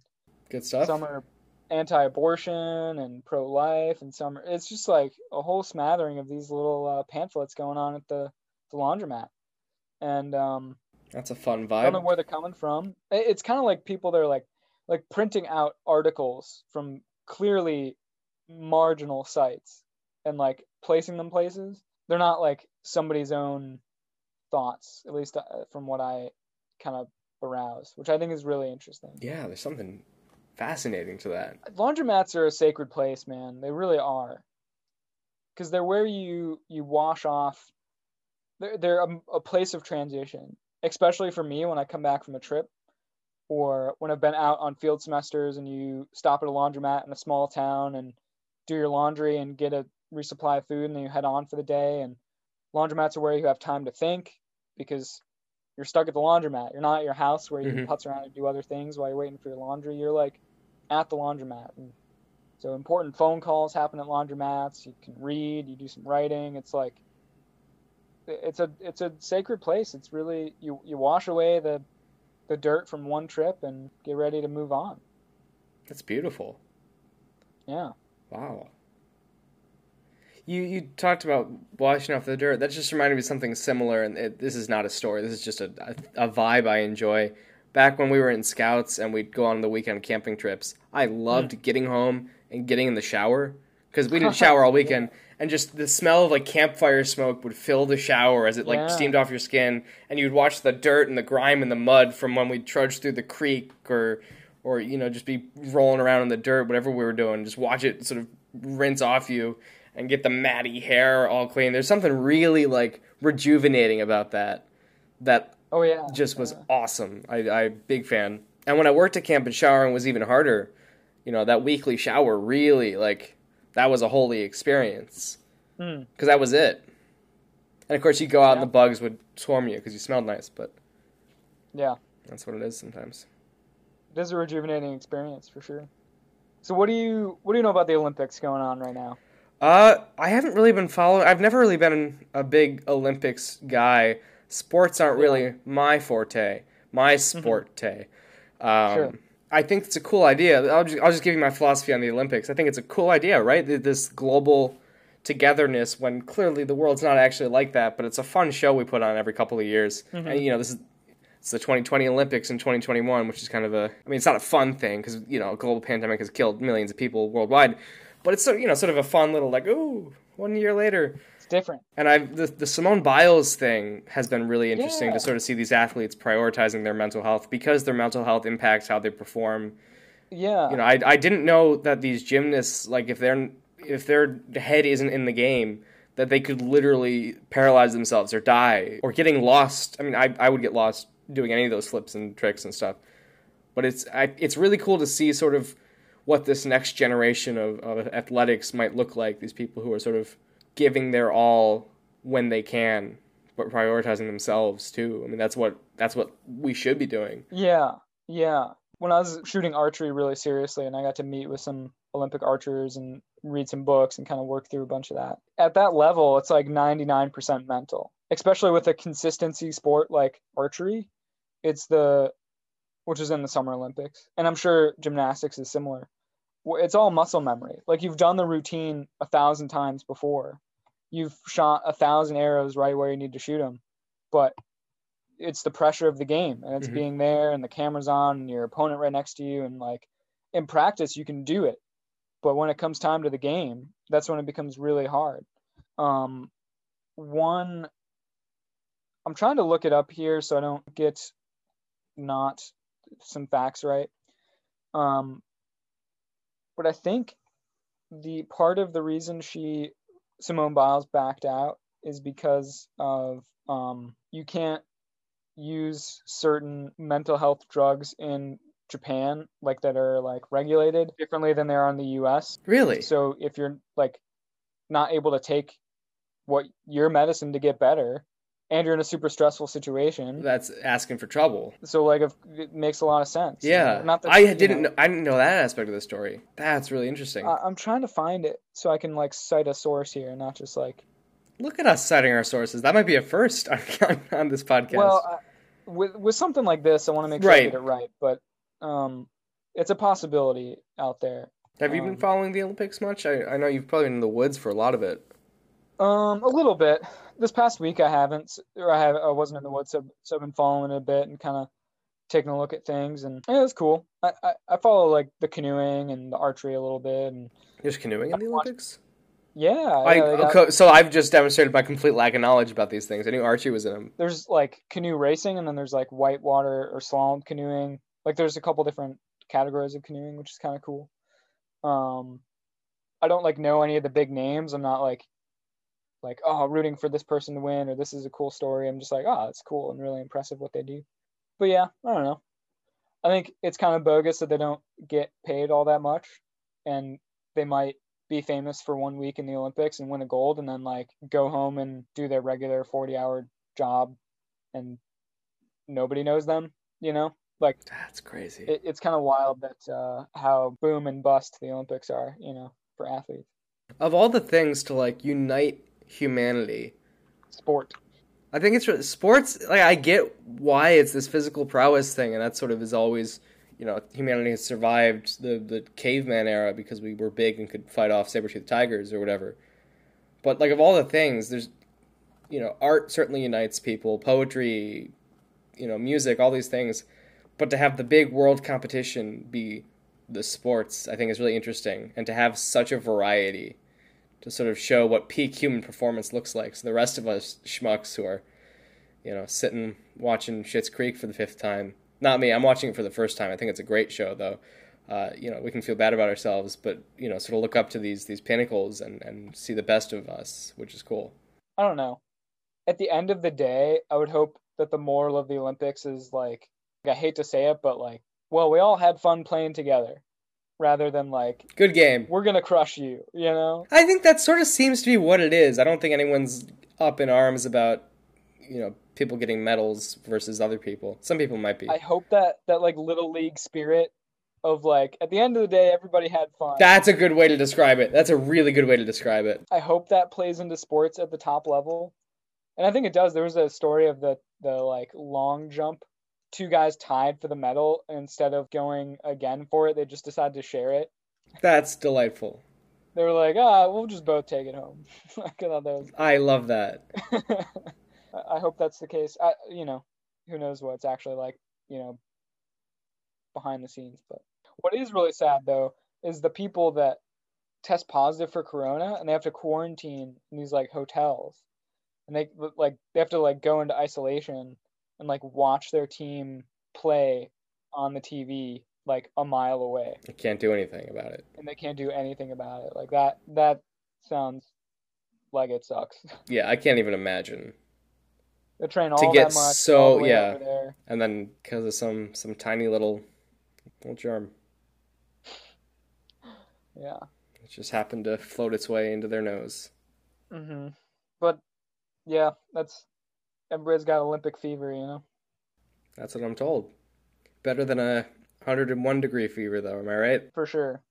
good stuff. some are anti abortion and pro life. And some it's just like a whole smattering of these little uh, pamphlets going on at the, the laundromat. And um, That's a fun vibe. I don't know where they're coming from. It's kind of like people that are like like printing out articles from clearly marginal sites and like placing them places. They're not like somebody's own thoughts, at least uh, from what I kind of arouse, which I think is really interesting. Yeah, there's something fascinating to that. Laundromats are a sacred place, man. They really are. Because they're where you you wash off. They're they're a, a place of transition, especially for me when I come back from a trip, or when I've been out on field semesters and you stop at a laundromat in a small town and do your laundry and get a resupply of food and then you head on for the day. And laundromats are where you have time to think because you're stuck at the laundromat. You're not at your house where you Mhm. can putz around and do other things while you're waiting for your laundry. You're like at the laundromat. And so important phone calls happen at laundromats. You can read, you do some writing. It's like it's a it's a sacred place. It's really you you wash away the the dirt from one trip and get ready to move on. That's beautiful. Yeah. Wow. You you talked about washing off the dirt. That just reminded me of something similar, and it, this is not a story. This is just a, a, a vibe I enjoy. back when we were in scouts and we'd go on the weekend camping trips, I loved mm. getting home and getting in the shower because we didn't shower all weekend, and just the smell of like campfire smoke would fill the shower as it like Yeah. steamed off your skin, and you'd watch the dirt and the grime and the mud from when we trudged through the creek or or you know just be rolling around in the dirt, whatever we were doing, just watch it sort of rinse off you and get the matty hair all clean. There's something really like rejuvenating about that. That Oh yeah. just was awesome. I, I big fan. And when I worked at camp and showering was even harder. You know, that weekly shower really like that was a holy experience Mm. because that was it. And of course, you go out and the bugs would swarm you because you smelled nice, but Yeah. that's what it is sometimes. It is a rejuvenating experience for sure. So what do you what do you know about the Olympics going on right now? Uh, I haven't really been following. I've never really been a big Olympics guy. Sports aren't really my forte, my sporte. Um, Sure. I think it's a cool idea. I'll just, I'll just give you my philosophy on the Olympics. I think it's a cool idea, right? This global togetherness when clearly the world's not actually like that, but it's a fun show we put on every couple of years. And you know, this is it's the 2020 Olympics in 2021, which is kind of a I mean, it's not a fun thing because you know, a global pandemic has killed millions of people worldwide, but it's sort of, you know, sort of a fun little like, ooh, one year later. It's different. And I the, the Simone Biles thing has been really interesting Yeah. to sort of see these athletes prioritizing their mental health because their mental health impacts how they perform. Yeah. You know, I I didn't know that these gymnasts like if their if their head isn't in the game that they could literally paralyze themselves or die or getting lost. I mean, I I would get lost doing any of those flips and tricks and stuff. But it's I, it's really cool to see sort of what this next generation of, of athletics might look like. These people who are sort of giving their all when they can, but prioritizing themselves too. I mean, that's what that's what we should be doing. Yeah, yeah. When I was shooting archery really seriously, and I got to meet with some Olympic archers and read some books and kind of work through a bunch of that. At that level, it's like 99% mental, especially with a consistency sport like archery. It's the, which is in the Summer Olympics. And I'm sure gymnastics is similar. It's all muscle memory. Like you've done the routine a thousand times before. You've shot a thousand arrows right where you need to shoot them. But it's the pressure of the game and it's Mhm. being there and the camera's on and your opponent right next to you and like in practice you can do it but when it comes time to the game that's when it becomes really hard um one i'm trying to look it up here so i don't get not some facts right um but i think the part of the reason she simone biles backed out is because of um you can't use certain mental health drugs in Japan, like that are like regulated differently than they are in the US. Really? So if you're like not able to take what your medicine to get better and you're in a super stressful situation, That's asking for trouble. so like it makes a lot of sense. Yeah, Not that, I didn't. know, Know, I didn't know that aspect of the story. That's really interesting. I, I'm trying to find it so I can like cite a source here, and not just like Look at us citing our sources. That might be a first on, on, this podcast. Well, I, with with something like this, I want to make sure I get it right, but um, it's a possibility out there. Have you been um, following the Olympics much? I, I know you've probably been in the woods for a lot of it. Um, a little bit. This past week, I haven't, or I have, I wasn't in the woods, so, so I've been following it a bit and kind of taking a look at things, and yeah, was cool. I, I I follow like the canoeing and the archery a little bit, and There's canoeing in the Olympics. yeah, I, yeah, got- okay, so I've just demonstrated my complete lack of knowledge about these things. I knew Archie was in them. there's like canoe racing, and then there's like whitewater or slalom canoeing. Like there's a couple different categories of canoeing, which is kind of cool. Um, I don't like know any of the big names. I'm not like like oh rooting for this person to win or this is a cool story. I'm just like oh it's cool and really impressive what they do. But yeah, I don't know. I think it's kind of bogus that they don't get paid all that much, and they might be famous for one week in the Olympics and win a gold, and then like go home and do their regular 40 hour job, and nobody knows them. You know, like That's crazy. it, it's kind of wild that uh, how boom and bust the Olympics are. You know, for athletes, of all the things to like unite humanity, sport. I think it's sports. Like I get why it's this physical prowess thing, and that sort of is always, you know, humanity has survived the the caveman era because we were big and could fight off saber tooth tigers or whatever. But like of all the things, there's, you know, art certainly unites people. Poetry, you know, music, all these things. but to have the big world competition be the sports, I think is really interesting, and to have such a variety to sort of show what peak human performance looks like. So the rest of us schmucks who are, you know, sitting watching Schitt's Creek for the fifth time. Not me. I'm watching it for the first time. I think it's a great show, though. Uh, you know, we can feel bad about ourselves, but you know, sort of look up to these these pinnacles and and see the best of us, which is cool. I don't know. At the end of the day, I would hope that the moral of the Olympics is like, I hate to say it, but like, well, we all had fun playing together rather than like, Good game. we're to crush you, you know? I think that sort of seems to be what it is. I don't think anyone's up in arms about, you know, people getting medals versus other people. Some people might be. I hope that that like little league spirit of like at the end of the day everybody had fun. That's a good way to describe it. That's a really good way to describe it. I hope that plays into sports at the top level. And I think it does. There was a story of the the like long jump. Two guys tied for the medal instead of going again for it, they just decided to share it. That's delightful. They were like, "Ah, we'll just both take it home." I was I love that. I hope that's the case. I, you know, who knows what it's actually like, you know, behind the scenes. But what is really sad though is the people that test positive for corona and they have to quarantine in these like hotels, and they like they have to like go into isolation and like watch their team play on the TV like a mile away, They can't do anything about it. and they can't do anything about it. Like that. That sounds like it sucks. Yeah, I can't even imagine. They train all get that much. so- yeah. over there. And then because of some some tiny little little germ, Yeah. it just happened to float its way into their nose. hmm But yeah, that's everybody's got Olympic fever, you know. That's what I'm told. Better than a 101 degree fever, though. Am I right? For sure.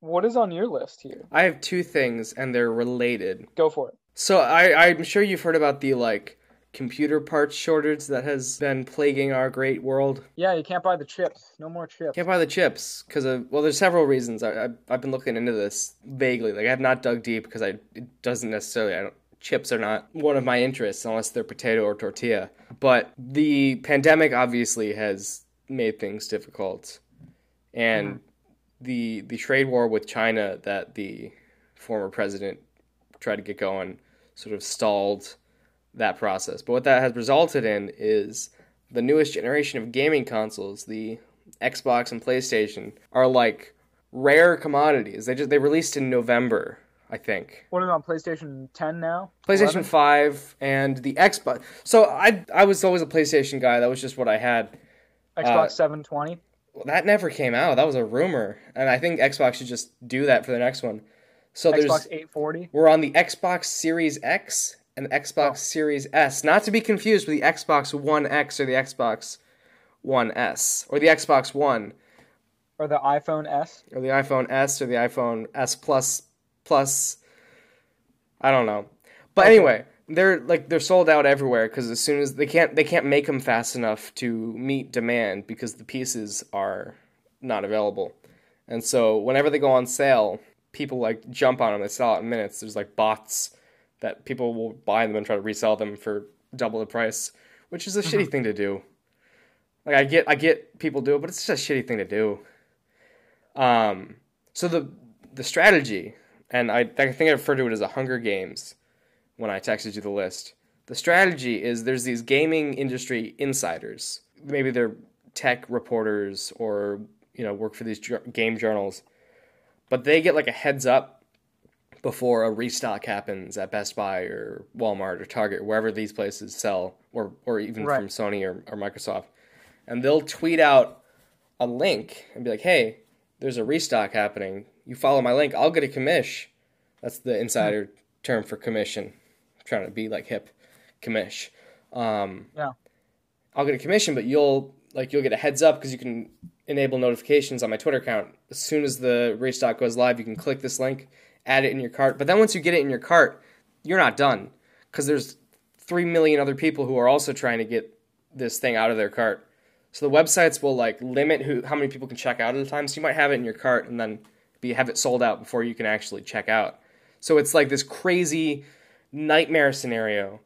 What is on your list here? I have two things, and they're related. Go for it. So I, I'm sure you've heard about the like computer parts shortage that has been plaguing our great world. Yeah, you can't buy the chips. No more chips. Can't buy the chips because of well, there's several reasons. I, I I've been looking into this vaguely. Like I have not dug deep because I it doesn't necessarily. I don't, chips are not one of my interests unless they're potato or tortilla. But the pandemic obviously has made things difficult, and mm-hmm. the the trade war with China that the former president tried to get going sort of stalled that process. But what that has resulted in is the newest generation of gaming consoles, the Xbox and PlayStation, are like rare commodities. They just they released in November, I think. What is it on PlayStation 10 now? PlayStation 11? 5 and the Xbox. So I I was always a PlayStation guy. That was just what I had. Xbox uh, 720. Well, that never came out. That was a rumor. And I think Xbox should just do that for the next one. So there's Xbox 840. we're on the Xbox Series X and Xbox Oh. Series S, not to be confused with the Xbox One X or the Xbox One S or the Xbox One Or the iPhone S. or the iPhone S or the iPhone S Plus Plus. I don't know, but Okay. anyway, they're like they're sold out everywhere because as soon as they can't they can't make them fast enough to meet demand because the pieces are not available, and so whenever they go on sale, people like jump on them. They sell out in minutes. There's like bots that people will buy them and try to resell them for double the price, which is a shitty thing to do. Like I get I get people do it, but it's just a shitty thing to do. Um, so the the strategy, and I, I think I referred to it as a Hunger Games when I texted you the list. The strategy is there's these gaming industry insiders. Maybe they're tech reporters or you know work for these game journals, but they get like a heads up before a restock happens at Best Buy or Walmart or Target, wherever these places sell, or or even Right. from Sony or, or Microsoft, and they'll tweet out a link and be like, "Hey, there's a restock happening. You follow my link, I'll get a commish." That's the insider term for commission. I'm trying to be like hip, commish. Um, Yeah. I'll get a commission, but you'll like you'll get a heads up because you can enable notifications on my Twitter account. As soon as the restock goes live, you can click this link, add it in your cart. But then once you get it in your cart, you're not done because there's three million other people who are also trying to get this thing out of their cart. So the websites will like limit who how many people can check out at a time. So you might have it in your cart and then be have it sold out before you can actually check out. So it's like this crazy nightmare scenario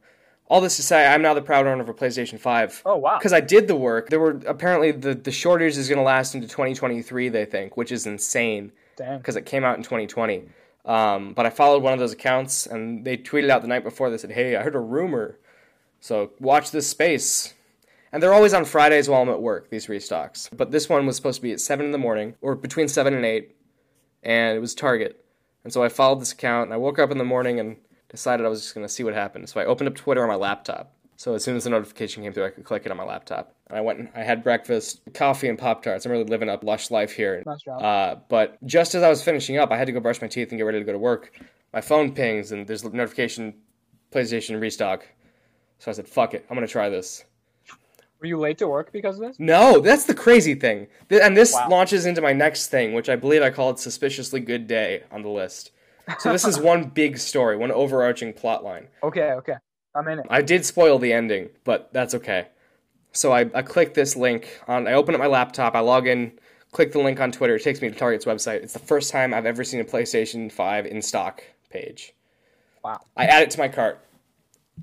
All this to say, I'm now the proud owner of a PlayStation 5. Oh wow. Because I did the work. There were apparently the, the shortage is going to last into 2023, they think, which is insane Damn. because it came out in 2020. Um, but I followed one of those accounts and they tweeted out the night before. They said, "Hey, I heard a rumor, so watch this space." And they're always on Fridays while I'm at work. These restocks, but this one was supposed to be at seven in the morning or between seven and eight, and it was Target. And so I followed this account and I woke up in the morning and decided I was just going to see what happened. So I opened up Twitter on my laptop. So as soon as the notification came through, I could click it on my laptop. And I went and I had breakfast, coffee, and Pop Tarts. I'm really living a lush life here. Nice job. Uh, but just as I was finishing up, I had to go brush my teeth and get ready to go to work. My phone pings and there's a notification PlayStation restock. So I said, fuck it, I'm going to try this. Were you late to work because of this? No, that's the crazy thing. And this Wow. launches into my next thing, which I believe I called Suspiciously Good Day on the list. So this is one big story, one overarching plot line. Okay, okay. I'm in it. I did spoil the ending, but that's okay. So I, I click this link on. I open up my laptop. I log in, click the link on Twitter. It takes me to Target's website. It's the first time I've ever seen a PlayStation Five in stock page. Wow. I add it to my cart.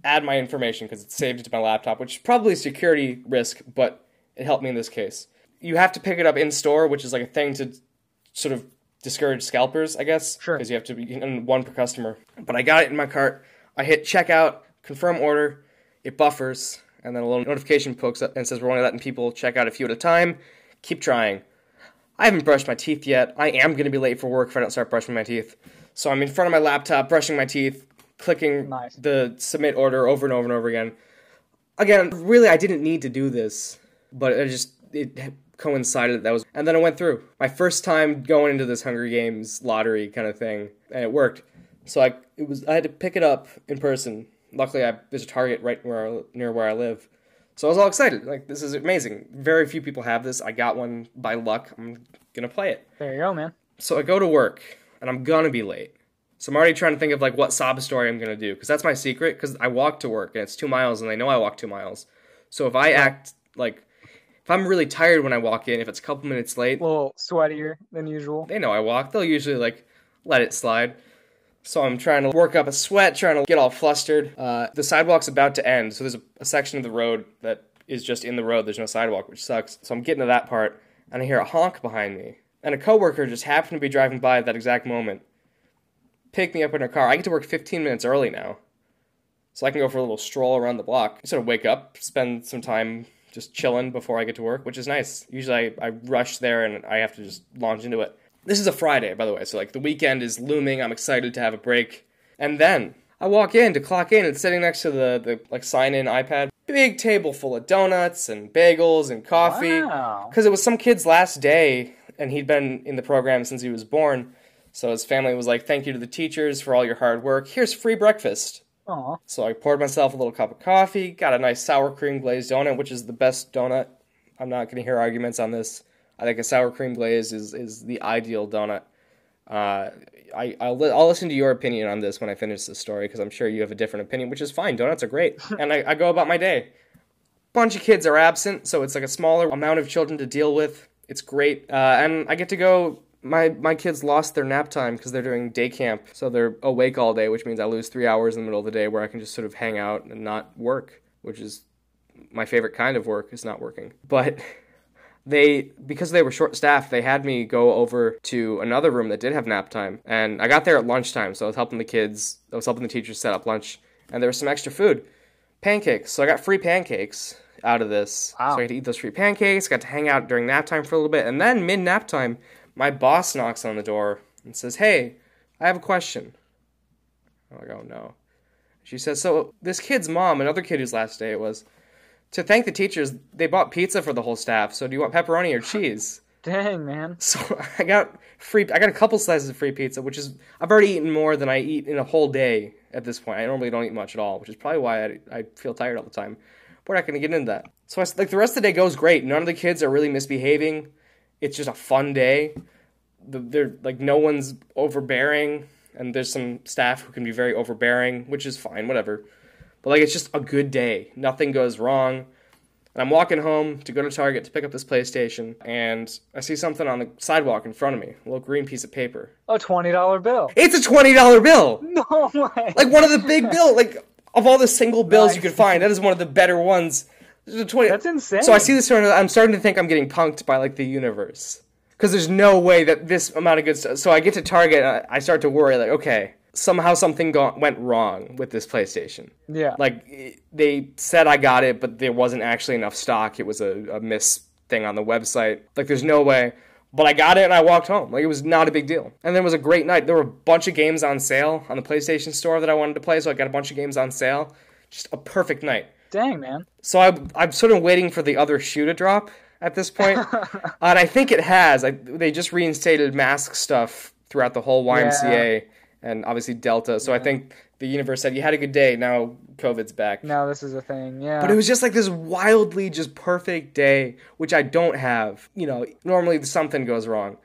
Add my information because it's saved to my laptop, which is probably a security risk, but it helped me in this case. You have to pick it up in store, which is like a thing to sort of discourage scalpers, I guess. Sure. Because you have to be one per customer. But I got it in my cart. I hit checkout, confirm order. It buffers, and then a little notification pokes up and says we're only letting people check out a few at a time. Keep trying. I haven't brushed my teeth yet. I am going to be late for work if I don't start brushing my teeth. So I'm in front of my laptop, brushing my teeth, clicking Nice. the submit order over and over and over again. Again, really, I didn't need to do this, but it just it coincided that, that was, and then it went through. My first time going into this Hunger Games lottery kind of thing, and it worked. So I it was I had to pick it up in person. Luckily, I, there's a Target right where I, near where I live, so I was all excited. Like this is amazing. Very few people have this. I got one by luck. I'm gonna play it. There you go, man. So I go to work and I'm gonna be late. So I'm already trying to think of like what sob story I'm gonna do because that's my secret. Because I walk to work and it's two miles and they know I walk two miles. So if I act like if I'm really tired when I walk in, if it's a couple minutes late, A little sweatier than usual. they know I walk. They'll usually like let it slide. So I'm trying to work up a sweat, trying to get all flustered. Uh, the sidewalk's about to end, so there's a, a section of the road that is just in the road. There's no sidewalk, which sucks. So I'm getting to that part, and I hear a honk behind me, and a coworker just happened to be driving by at that exact moment. Pick me up in her car. I get to work 15 minutes early now, so I can go for a little stroll around the block. I sort of wake up, spend some time just chilling before I get to work, which is nice. Usually I, I rush there and I have to just launch into it. This is a Friday, by the way, so like the weekend is looming. I'm excited to have a break. And then I walk in to clock in. It's sitting next to the, the like sign in iPad. Big table full of donuts and bagels and coffee. Wow. Because it was some kid's last day, and he'd been in the program since he was born. So his family was like, "Thank you to the teachers for all your hard work. Here's free breakfast." Aw. So I poured myself a little cup of coffee, got a nice sour cream glazed donut, which is the best donut. I'm not going to hear arguments on this. I think a sour cream glaze is, is the ideal donut. Uh, I, I'll, li- I'll listen to your opinion on this when I finish this story because I'm sure you have a different opinion, which is fine. Donuts are great. and I, I go about my day. Bunch of kids are absent, so it's like a smaller amount of children to deal with. It's great. Uh, and I get to go. My, my kids lost their nap time because they're doing day camp, so they're awake all day, which means I lose three hours in the middle of the day where I can just sort of hang out and not work, which is my favorite kind of work is not working. But they because they were short staffed, they had me go over to another room that did have nap time. And I got there at lunchtime, so I was helping the kids, I was helping the teachers set up lunch, and there was some extra food. Pancakes. So I got free pancakes out of this. Wow. So I got to eat those free pancakes, got to hang out during nap time for a little bit, and then mid nap time, my boss knocks on the door and says, Hey, I have a question. I'm like, oh no. She says, So this kid's mom, another kid whose last day it was, to thank the teachers, they bought pizza for the whole staff. So do you want pepperoni or cheese? Dang, man. So I got free. I got a couple slices of free pizza, which is I've already eaten more than I eat in a whole day at this point. I normally don't eat much at all, which is probably why I, I feel tired all the time. We're not going to get into that. So I, like the rest of the day goes great. None of the kids are really misbehaving. It's just a fun day. The, they're like no one's overbearing, and there's some staff who can be very overbearing, which is fine, whatever. But like it's just a good day. Nothing goes wrong. And I'm walking home to go to Target to pick up this PlayStation, and I see something on the sidewalk in front of me, a little green piece of paper. A twenty dollar bill. It's a twenty dollar bill, No way. like one of the big bill. Like of all the single bills you Nice. could find, that is one of the better ones. There's a 20 That's insane. So I see this starting. I'm starting to think I'm getting punked by like the universe because there's no way that this amount of good stuff. So I get to Target, and I I start to worry like, okay, somehow something go- went wrong with this PlayStation. Yeah. Like they said I got it, but there wasn't actually enough stock. It was a, a miss thing on the website. Like there's no way. But I got it and I walked home. Like it was not a big deal. And then it was a great night. There were a bunch of games on sale on the PlayStation Store that I wanted to play, so I got a bunch of games on sale. Just a perfect night. Dang, man. So I, I'm sort of waiting for the other shoe to drop at this point, and I think it has. I, they just reinstated mask stuff throughout the whole YMCA and obviously Delta. So I think the universe said you had a good day. Now COVID's back. Now this is a thing. Yeah. But it was just like this wildly just perfect day, which I don't have. You know, normally something goes wrong,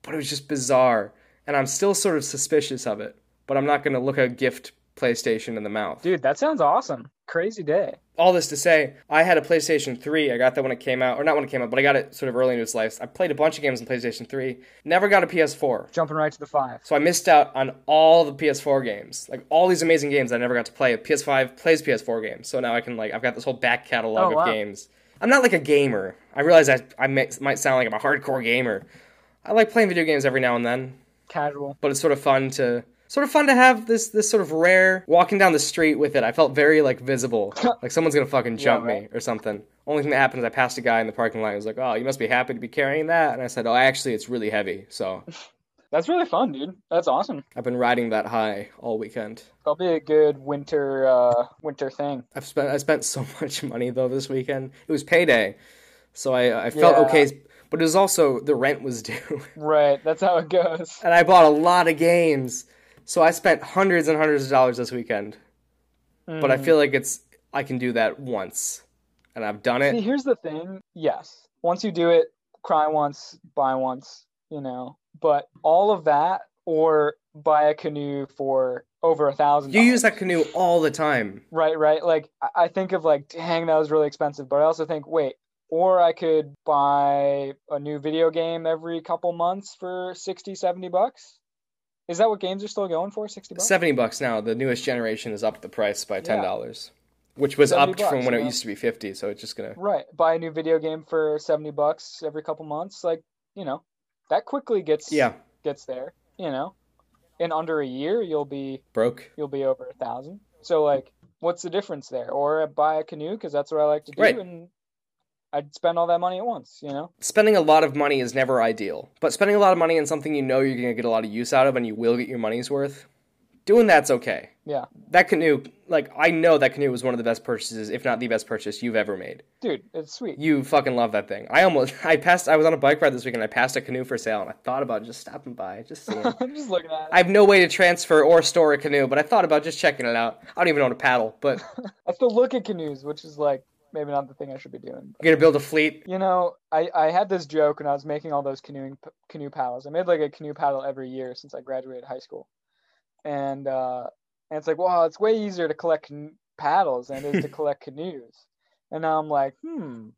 but it was just bizarre, and I'm still sort of suspicious of it. But I'm not going to look a gift PlayStation in the mouth. Dude, that sounds awesome. Crazy day. all this to say, I had a PlayStation 3. I got that when it came out, or not when it came out, but I got it sort of early in its life. I played a bunch of games on PlayStation 3. Never got a PS4. Jumping right to the five. So I missed out on all the PS4 games. Like all these amazing games I never got to play. PS5 plays PS4 games. So now I can like I've got this whole back catalog Oh, of wow. games. I'm not like a gamer. I realize I I may, might sound like I'm a hardcore gamer. I like playing video games every now and then, Casual. but it's sort of fun to sort of fun to have this this sort of rare walking down the street with it. I felt very like visible, like someone's gonna fucking jump me right. or something. Only thing that happened is I passed a guy in the parking lot. He was like, "Oh, you must be happy to be carrying that," and I said, "Oh, actually, it's really heavy." So That's really fun, dude. That's awesome. I've been riding that high all weekend. That'll be a good winter uh winter thing. I've spent I spent so much money though this weekend. It was payday, so I I felt Yeah. okay, but it was also the rent was due, Right. That's how it goes. and I bought a lot of games, so I spent hundreds and hundreds of dollars this weekend. But I Mm. feel like it's I can do that once, and I've done it. See, here's the thing. Yes. Once you do it, cry once, buy once, you know. But all of that or buy a canoe for over a thousand. You use that canoe all the time. Right, right. Like I- I think of like, dang, that was really expensive. But I also think, wait, or I could buy a new video game every couple months for 60, 70 bucks. Is that what games are still going for? 60 bucks? Seventy bucks now. The newest generation is up the price by ten Yeah. dollars, which was 70 upped from bucks, when it used to be fifty. So it's just gonna. Right. Buy a new video game for 70 bucks every couple months. Like, you know, that quickly gets Yeah, gets there, you know. In under a year you'll be broke. you'll be over a thousand. So like what's the difference there? Or buy a canoe because that's what I like to do Right. and I'd spend all that money at once, you know? spending a lot of money is never ideal, but spending a lot of money on something you know you're going to get a lot of use out of and you will get your money's worth, doing that's okay. Yeah. That canoe, like, I know that canoe was one of the best purchases, if not the best purchase you've ever made. Dude, it's sweet. You fucking love that thing. I almost, I passed, I was on a bike ride this weekend, I passed a canoe for sale, and I thought about just stopping by, just seeing. I'm just looking at it. I have no way to transfer or store a canoe, but I thought about just checking it out. I don't even know how to paddle, but I still look at canoes, which is like maybe not the thing I should be doing. Going to build a fleet. You know, I, I had this joke when I was making all those canoeing canoe paddles. I made like a canoe paddle every year since I graduated high school, and uh, and it's like, wow, it's way easier to collect paddles than it is to collect canoes. And now I'm like, hmm,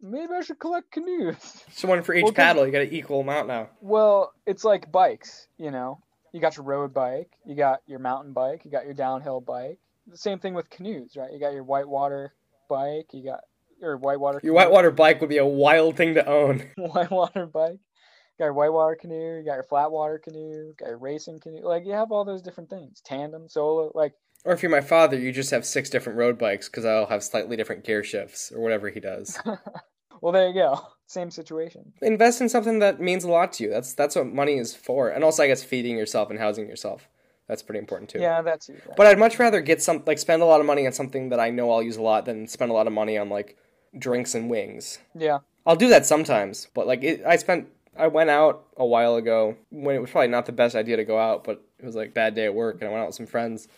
maybe I should collect canoes. So one for each Well, paddle, you got an equal amount now. well, it's like bikes, you know. You got your road bike, you got your mountain bike, you got your downhill bike. The same thing with canoes, right? You got your whitewater bike, you got your whitewater Your whitewater bike would be a wild thing to own. whitewater bike. You got your whitewater canoe, you got your flat water canoe, you got your racing canoe. Like you have all those different things. Tandem, solo, like Or if you're my father, you just have six different road bikes because I'll have slightly different gear shifts or whatever he does. well there you go. Same situation. Invest in something that means a lot to you. That's that's what money is for. And also, I guess feeding yourself and housing yourself. That's pretty important too. Yeah, that's it. But I'd much rather get some like spend a lot of money on something that I know I'll use a lot than spend a lot of money on like drinks and wings. Yeah. I'll do that sometimes, but like it, I spent I went out a while ago when it was probably not the best idea to go out, but it was like bad day at work and I went out with some friends.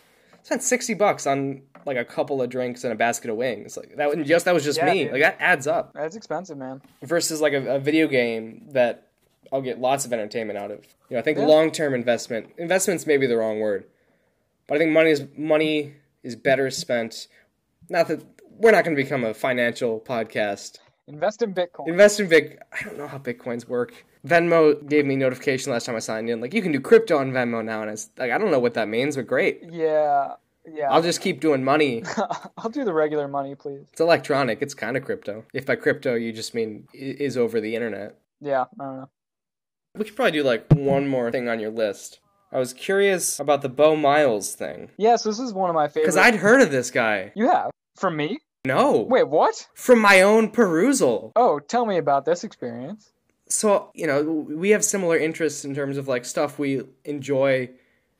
Spent sixty bucks on like a couple of drinks and a basket of wings. Like that was just that was just Yeah, me. dude. Like that adds up. That's expensive, man. Versus like a, a video game that I'll get lots of entertainment out of. You know, I think Yeah. long term investment investments may be the wrong word. But I think money is money is better spent. Not that we're not going to become a financial podcast. Invest in Bitcoin. Invest in Vic. I don't know how bitcoins work. Venmo gave me notification last time I signed in. Like you can do crypto on Venmo now, and it's like I don't know what that means, but great. yeah. Yeah. I'll just keep doing money. I'll do the regular money, please. It's electronic. It's kind of crypto. If by crypto you just mean is over the internet. Yeah, I don't know. We could probably do like one more thing on your list. I was curious about the Beau Miles thing Yes, this is one of my favorite. because I'd heard of this guy. You have from me? No, Wait, what? from my own perusal. Oh, tell me about this experience. So you know we have similar interests in terms of like stuff we enjoy,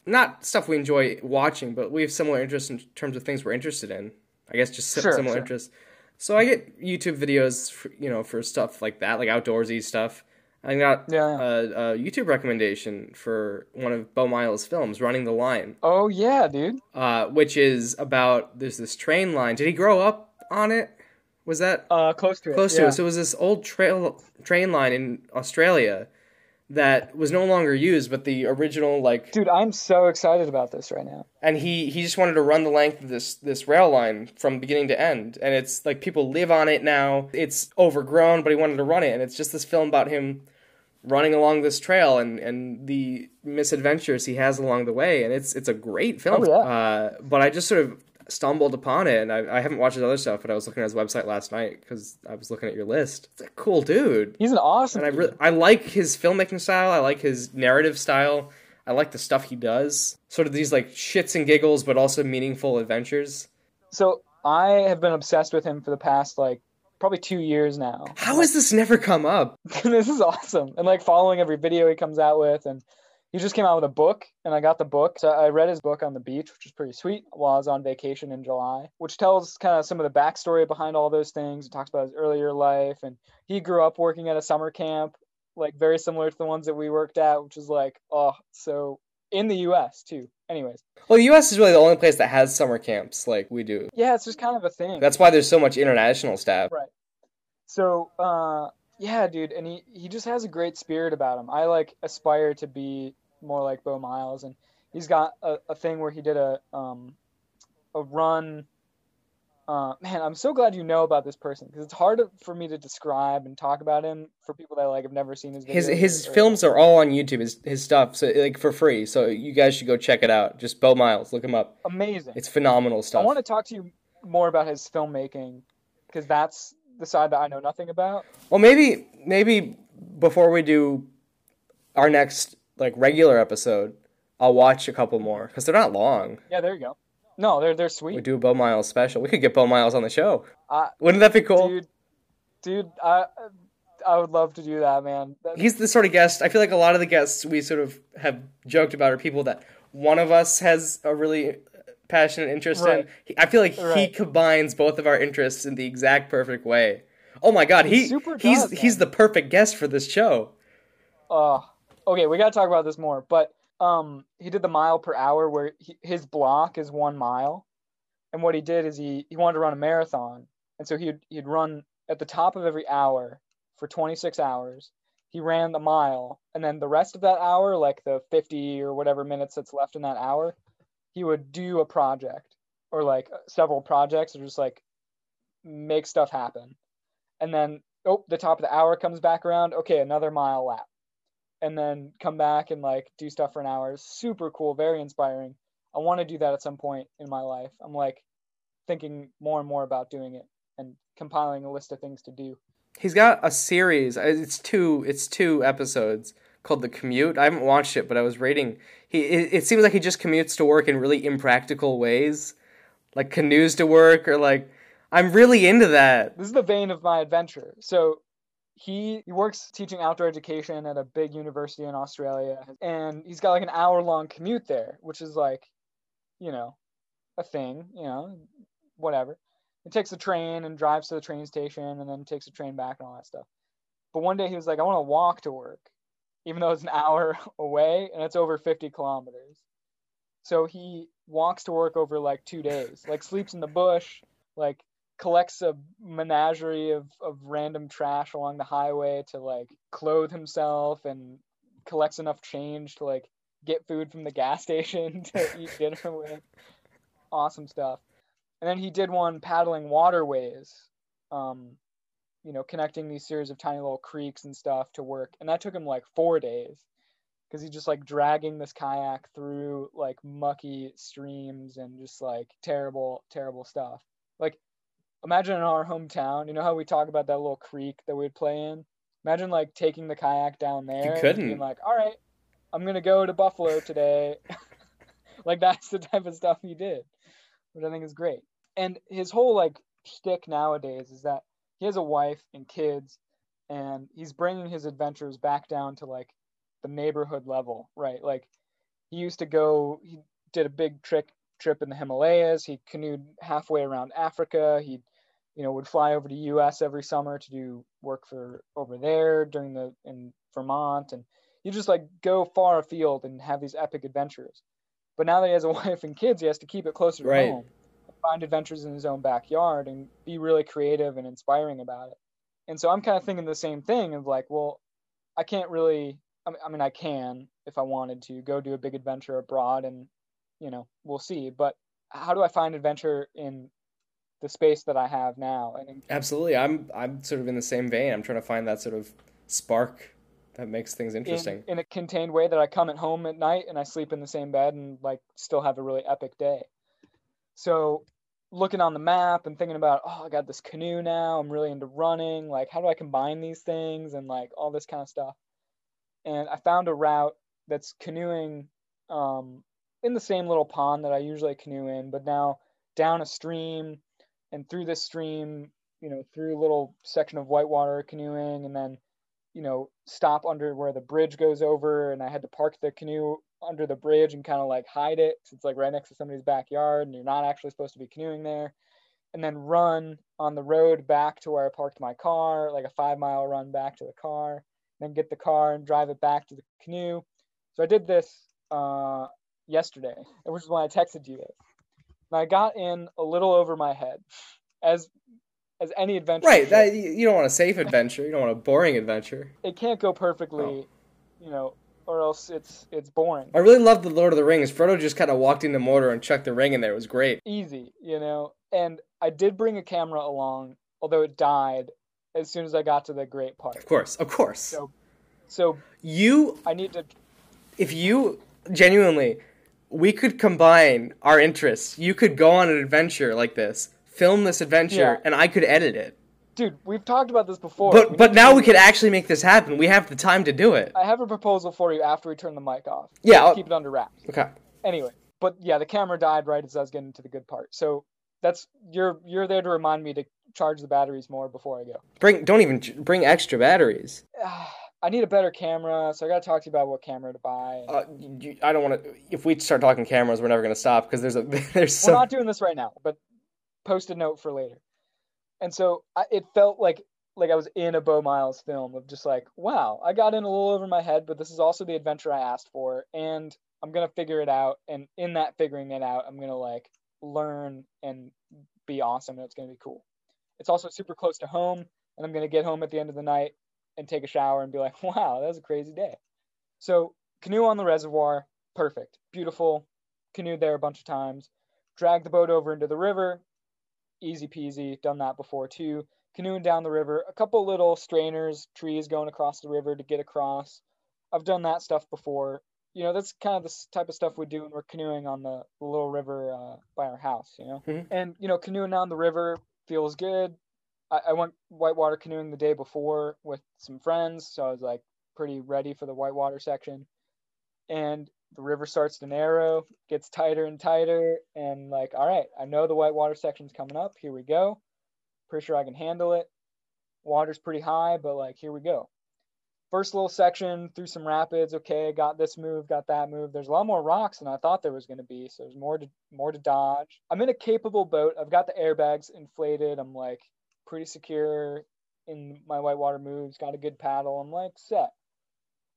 not stuff we enjoy watching, but we have similar interests in terms of things we're interested in. I guess just Sure, similar sure. interests. So I get YouTube videos, for, you know, for stuff like that, like outdoorsy stuff. I got Yeah. A, a YouTube recommendation for one of Beau Miles' films, Running the Line, Oh yeah, dude. uh, which is about there's this train line. Did he grow up on it? Was that Uh, close to it. close yeah. to it? So it was this old trail train line in Australia that was no longer used, but the original like Dude, I'm so excited about this right now. and he he just wanted to run the length of this this rail line from beginning to end. And it's like people live on it now. It's overgrown but he wanted to run it. And it's just this film about him running along this trail and and the misadventures he has along the way. And it's it's a great film. Oh, yeah. uh, but i just sort of stumbled upon it and I, I haven't watched his other stuff but i was looking at his website last night because i was looking at your list it's a cool dude He's an awesome. and I really I like his filmmaking style. I like his narrative style. I like the stuff he does. Sort of these like shits and giggles, but also meaningful adventures. So I have been obsessed with him for the past like probably two years now. How has this never come up? this is awesome. And like following every video he comes out with and he just came out with a book and I got the book. So I read his book on the beach, which is pretty sweet while I was on vacation in July, which tells kind of some of the backstory behind all those things. It talks about his earlier life and he grew up working at a summer camp, like very similar to the ones that we worked at, which is like, oh, so in the US too. Anyways. Well, the U.S. is really the only place that has summer camps like we do. Yeah, it's just kind of a thing. That's why there's so much international staff. Right. So, uh, yeah, dude, and he he just has a great spirit about him. I like aspire to be more like Beau Miles, and he's got a, a thing where he did a um a run. Uh, man, I'm so glad you know about this person because it's hard for me to describe and talk about him for people that like have never seen his. His his or- films are all on YouTube. His his stuff, so like for free. So you guys should go check it out. Just Beau Miles, look him up. amazing. It's phenomenal stuff. I want to talk to you more about his filmmaking because that's the side that I know nothing about. Well, maybe maybe before we do our next like regular episode, I'll watch a couple more because they're not long. Yeah, there you go. No, they're they're sweet. We do a Beau Miles special. We could get Beau Miles on the show. I, Wouldn't that be cool? dude dude i i would love to do that man That- He's the sort of guest. I feel like a lot of the guests we sort of have joked about are people that one of us has a really passionate interest Right. in. He- I feel like he combines both of our interests in the exact perfect way. Oh my god, He he he's does, he's the perfect guest for this show. uh okay we gotta talk about this more but um he did the mile per hour where he, his block is one mile and what he did is he he wanted to run a marathon and so he'd he'd run at the top of every hour for 26 hours he ran the mile and then the rest of that hour like the 50 or whatever minutes that's left in that hour he would do a project or like several projects or just like make stuff happen and then oh the top of the hour comes back around okay another mile lap and then come back and like do stuff for an hour super cool very inspiring i want to do that at some point in my life i'm like thinking more and more about doing it and compiling a list of things to do He's got a series. It's two. It's two episodes called The Commute. I haven't watched it, but I was reading. He. It, it seems like he just commutes to work in really impractical ways, like canoes to work, or like. I'm really into that. this is the vein of my adventure so he he works teaching outdoor education at a big university in australia and he's got like an hour long commute there which is like you know a thing you know whatever he takes the train and drives to the train station and then takes the train back and all that stuff but one day he was like i want to walk to work even though it's an hour away and it's over 50 kilometers so he walks to work over like two days like sleeps in the bush like collects a menagerie of, of random trash along the highway to like clothe himself and collects enough change to like get food from the gas station to eat dinner with. Awesome stuff. And then he did one paddling waterways, um, you know, connecting these series of tiny little creeks and stuff to work. And that took him like four days. because he's just like dragging this kayak through like mucky streams and just like terrible, terrible stuff. Like, imagine in our hometown, you know how we talk about that little creek that we'd play in? Imagine like taking the kayak down there. and couldn't. being like, all right, I'm gonna go to Buffalo today. like that's the type of stuff he did, which I think is great. And his whole like shtick nowadays is that he has a wife and kids, and he's bringing his adventures back down to like the neighborhood level, right? Like he used to go, he did a big trick trip in the Himalayas. He canoed halfway around Africa. He, you know, would fly over to U.S. every summer to do work for over there during the in Vermont, and you just like go far afield and have these epic adventures. But now that he has a wife and kids, he has to keep it closer to Right. home, find adventures in his own backyard, and be really creative and inspiring about it. And so I'm kind of thinking the same thing of like, well, I can't really. I mean, I mean, I can if I wanted to go do a big adventure abroad, and you know, we'll see. But how do I find adventure in the space that I have now? And Absolutely. I'm I'm sort of in the same vein. I'm trying to find that sort of spark that makes things interesting. in, in a contained way that I come at home at night and I sleep in the same bed and like still have a really epic day. So looking on the map and thinking about, oh, I got this canoe now. I'm really into running. Like, how do I combine these things and like all this kind of stuff? And I found a route that's canoeing um, in the same little pond that I usually canoe in, but now down a stream and through this stream, you know, through a little section of whitewater canoeing and then you know, stop under where the bridge goes over, and I had to park the canoe under the bridge and kind of like hide it. it's like right next to somebody's backyard, and you're not actually supposed to be canoeing there. And then run on the road back to where I parked my car, like a five mile run back to the car, then get the car and drive it back to the canoe. So I did this uh, yesterday, which is why I texted you this. And I got in a little over my head, as as any adventure. Right. That you you don't want a safe adventure. You don't want a boring adventure. it can't go perfectly, Oh. you know, or else it's it's boring. I really love the Lord of the Rings. Frodo just kind of walked in the Mordor and chucked the ring in there. It was great. Easy, you know. And I did bring a camera along, although it died as soon as I got to the great part. Of course. Of course. So, so You I need to. if you genuinely we could combine our interests. You could go on an adventure like this, film this adventure, Yeah. and I could edit it. Dude, we've talked about this before. But need but now we could actually make this happen. We have the time to do it. I have a proposal for you after we turn the mic off. Yeah. I'll- Keep it under wraps. Okay. Anyway, but yeah, the camera died right as I was getting to the good part. So that's you're you're there to remind me to charge the batteries more before I go. Bring don't even bring extra batteries. I need a better camera, so I got to talk to you about what camera to buy. Uh, you, I don't want to. If we start talking cameras, we're never going to stop because there's a there's We're not doing this right now, but post a note for later. And so I, it felt like like I was in a Beau Miles film of just like, wow, I got in a little over my head, but this is also the adventure I asked for, and I'm gonna figure it out. And in that figuring it out, I'm gonna like learn and be awesome, and it's gonna be cool. It's also super close to home, and I'm gonna get home at the end of the night and take a shower and be like, wow, that was a crazy day. So canoe on the reservoir, perfect, beautiful. Canoe there a bunch of times. Drag the boat over into the river, easy peasy. Done that before too. Canoeing down the river, a couple little strainers, trees going across the river to get across. I've done that stuff before. You know, that's kind of the type of stuff we do when we're canoeing on the, little river uh, by our house. You know, Mhm. and you know, canoeing down the river feels good. I, I went whitewater canoeing the day before with some friends, so I was like pretty ready for the whitewater section. And the river starts to narrow, gets tighter and tighter, and like, all right, I know the whitewater section's coming up. Here we go. Pretty sure I can handle it. Water's pretty high, but like, here we go. First little section through some rapids. Okay, got this move, got that move. There's a lot more rocks than I thought there was going to be, so there's more to more to dodge. I'm in a capable boat. I've got the airbags inflated. I'm like pretty secure in my whitewater moves. Got a good paddle. I'm like set.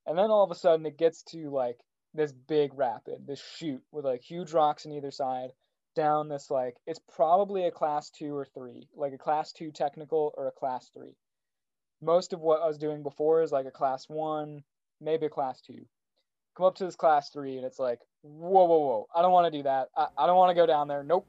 And then all of a sudden it gets to like this big rapid, this chute with like huge rocks on either side down this like it's probably a class 2 or 3, like a class 2 technical or a class 3. Most of what I was doing before is like a class 1, maybe a class 2. Come up to this class 3 and it's like whoa whoa whoa. I don't want to do that. I, I don't want to go down there. Nope.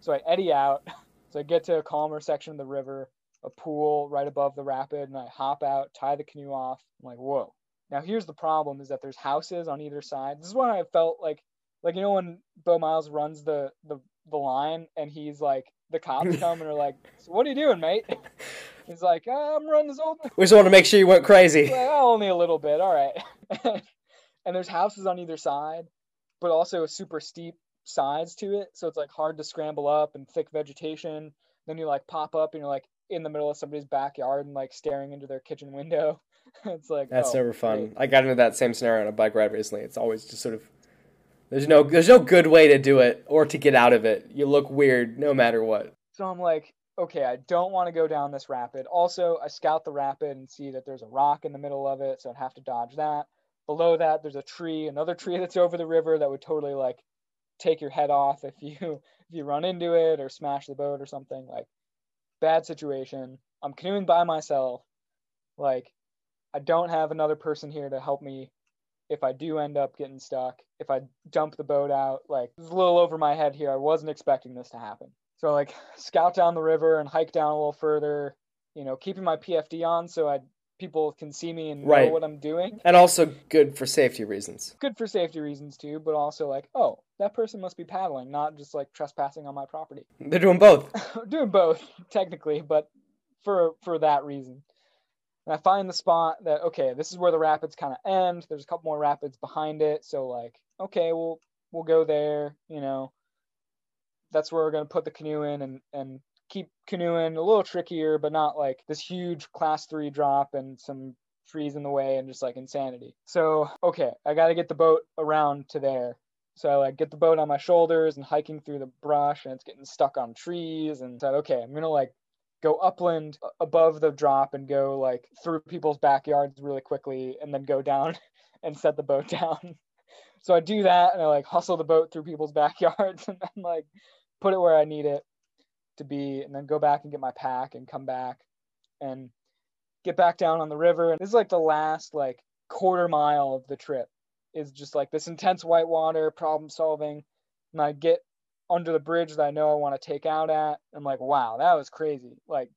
So I eddy out. So I get to a calmer section of the river, a pool right above the rapid and I hop out, tie the canoe off. I'm like, "Whoa." Now here's the problem: is that there's houses on either side. This is when I felt like, like you know when Beau Miles runs the the, the line and he's like, the cops come and are like, so "What are you doing, mate?" He's like, oh, "I'm running this old." We just want to make sure you went crazy. Like, oh, only a little bit. All right. and there's houses on either side, but also super steep sides to it, so it's like hard to scramble up and thick vegetation. Then you like pop up and you're like in the middle of somebody's backyard and like staring into their kitchen window. it's like That's oh, never fun. great. I got into that same scenario on a bike ride recently. It's always just sort of there's no there's no good way to do it or to get out of it. You look weird no matter what. So I'm like, okay, I don't want to go down this rapid. Also, I scout the rapid and see that there's a rock in the middle of it, so I'd have to dodge that. Below that, there's a tree, another tree that's over the river that would totally like take your head off if you if you run into it or smash the boat or something. Like bad situation. I'm canoeing by myself. Like I don't have another person here to help me if I do end up getting stuck. If I dump the boat out, like it's a little over my head here. I wasn't expecting this to happen. So like scout down the river and hike down a little further, you know, keeping my PFD on so I people can see me and know Right. what I'm doing. And also good for safety reasons. Good for safety reasons too, but also like, oh, that person must be paddling, not just like trespassing on my property. They're doing both. doing both technically, but for for that reason. And I find the spot that okay, this is where the rapids kind of end. There's a couple more rapids behind it, so like okay, we'll we'll go there. You know, that's where we're gonna put the canoe in and and keep canoeing a little trickier, but not like this huge class three drop and some trees in the way and just like insanity. So okay, I got to get the boat around to there. So I like get the boat on my shoulders and hiking through the brush and it's getting stuck on trees and said, okay, I'm gonna like go upland above the drop and go like through people's backyards really quickly and then go down and set the boat down. So I do that and I like hustle the boat through people's backyards and then like put it where I need it to be and then go back and get my pack and come back and get back down on the river. And this is like the last like quarter mile of the trip is just like this intense white water problem solving. And I get under the bridge that I know I want to take out at. I'm like, wow, that was crazy. Like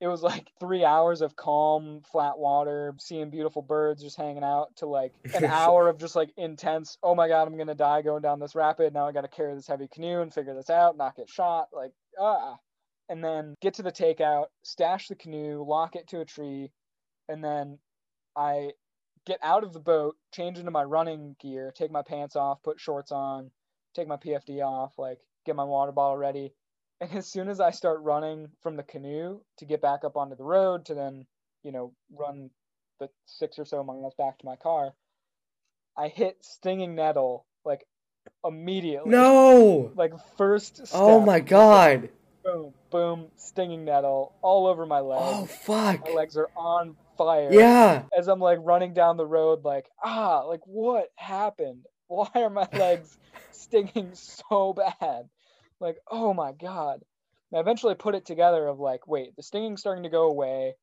it was like three hours of calm, flat water, seeing beautiful birds just hanging out to like an hour of just like intense, oh my god, I'm gonna die going down this rapid. Now I gotta carry this heavy canoe and figure this out, not get shot. Like, ah. And then get to the takeout, stash the canoe, lock it to a tree, and then I get out of the boat, change into my running gear, take my pants off, put shorts on, take my PFD off, like get my water bottle ready. And as soon as I start running from the canoe to get back up onto the road to then, you know, run the six or so miles back to my car, I hit stinging nettle like immediately. No. Like first step. Oh my god. Boom, boom, stinging nettle all over my leg. Oh fuck. My legs are on fire Yeah. as I'm like running down the road, like, ah, like what happened? Why are my legs stinging so bad? Like, oh my god. And I eventually put it together of like, wait, the stinging's starting to go away.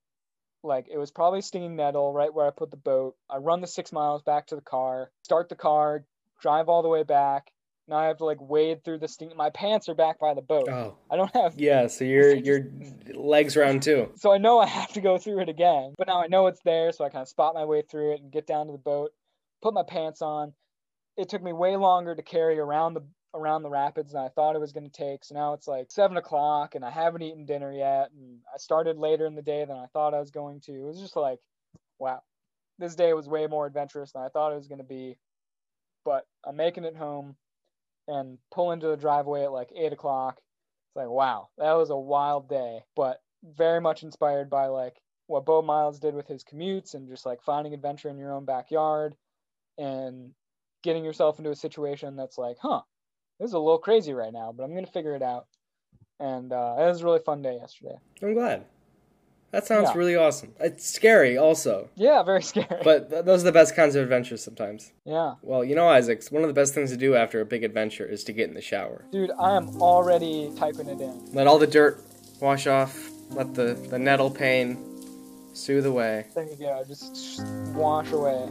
Like it was probably stinging nettle right where I put the boat. I run the six miles back to the car, start the car, drive all the way back. Now I have to like wade through the sting. My pants are back by the boat. Oh. I don't have Yeah, so your your legs round too. so I know I have to go through it again. But now I know it's there, so I kind of spot my way through it and get down to the boat, put my pants on. It took me way longer to carry around the around the rapids than I thought it was going to take. So now it's like seven o'clock, and I haven't eaten dinner yet, and I started later in the day than I thought I was going to. It was just like, wow, this day was way more adventurous than I thought it was going to be. But I'm making it home, and pull into the driveway at like eight o'clock. It's like, wow, that was a wild day, but very much inspired by like what Beau Miles did with his commutes and just like finding adventure in your own backyard and getting yourself into a situation that's like, huh, this is a little crazy right now, but I'm gonna figure it out. And uh, it was a really fun day yesterday. I'm glad. That sounds Yeah. really awesome. It's scary also, Yeah, very scary. but th- those are the best kinds of adventures sometimes. yeah, Well, you know, Isaac, one of the best things to do after a big adventure is to get in the shower. dude, I am already typing it in. Let all the dirt wash off. Let the, the nettle pain soothe away. There you go, just wash away.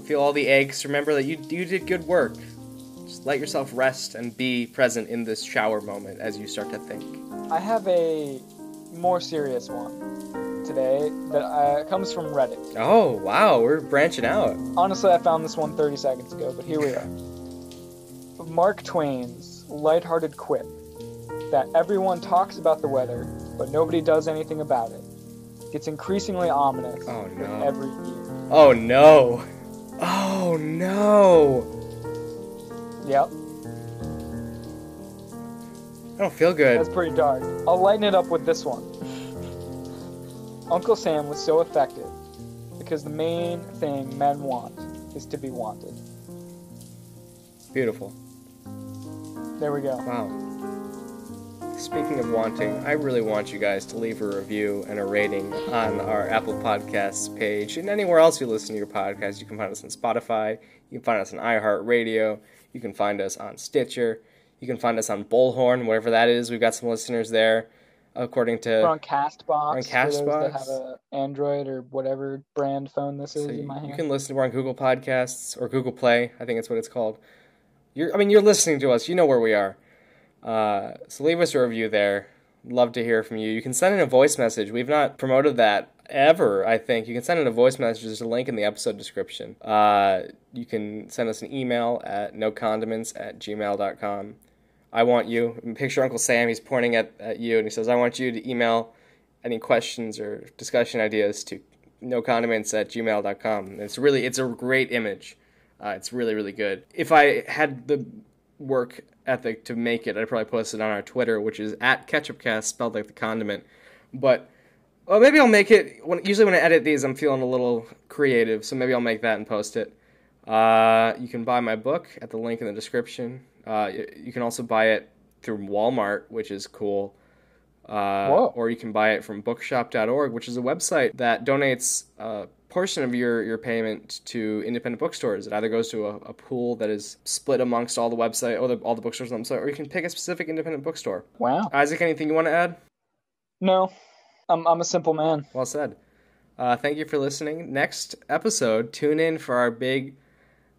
Feel all the aches. Remember that you you did good work. Just let yourself rest and be present in this shower moment as you start to think. I have a more serious one today that uh, comes from Reddit. Oh, wow, we're branching out. Honestly, I found this one 30 seconds ago, but here we are. Mark Twain's lighthearted quip that everyone talks about the weather, but nobody does anything about it gets increasingly ominous Oh, no. every year. Oh, no. Oh, no. Yep, I don't feel good. that's pretty dark. I'll lighten it up with this one. Uncle Sam was so effective because the main thing men want is to be wanted. Beautiful. There we go. Wow. Speaking of wanting, I really want you guys to leave a review and a rating on our Apple Podcasts page and anywhere else you listen to your podcast. You can find us on Spotify, you can find us on iHeartRadio, you can find us on Stitcher, you can find us on Bullhorn, whatever that is. We've got some listeners there, according to We're on Castbox. on for those that Castbox. have a Android or whatever brand phone this is So in you, my hand. you can listen. We're on Google Podcasts or Google Play. I think that's what it's called. You're, I mean, you're listening to us. You know where we are. Uh, so leave us a review there. Love to hear from you. You can send in a voice message. We've not promoted that ever. I think you can send in a voice message. There's a link in the episode description. Uh, you can send us an email at nocondiments at gmail.com. I want you. Picture Uncle Sam. He's pointing at, at you and he says, I want you to email any questions or discussion ideas to nocondiments at gmail.com. It's really, it's a great image. Uh, it's really, really good. If I had the work ethic to make it, I'd probably post it on our Twitter, which is at ketchupcast, spelled like the condiment. But well, maybe I'll make it. When, usually, when I edit these, I'm feeling a little creative, so maybe I'll make that and post it. Uh, you can buy my book at the link in the description. Uh, you can also buy it through Walmart, which is cool. Uh, or you can buy it from bookshop.org, which is a website that donates a portion of your, your payment to independent bookstores. It either goes to a, a pool that is split amongst all the website, or the, all the bookstores on the website, or you can pick a specific independent bookstore. Wow. Isaac, anything you want to add? No, I'm I'm a simple man. Well said. Uh, thank you for listening. Next episode, tune in for our big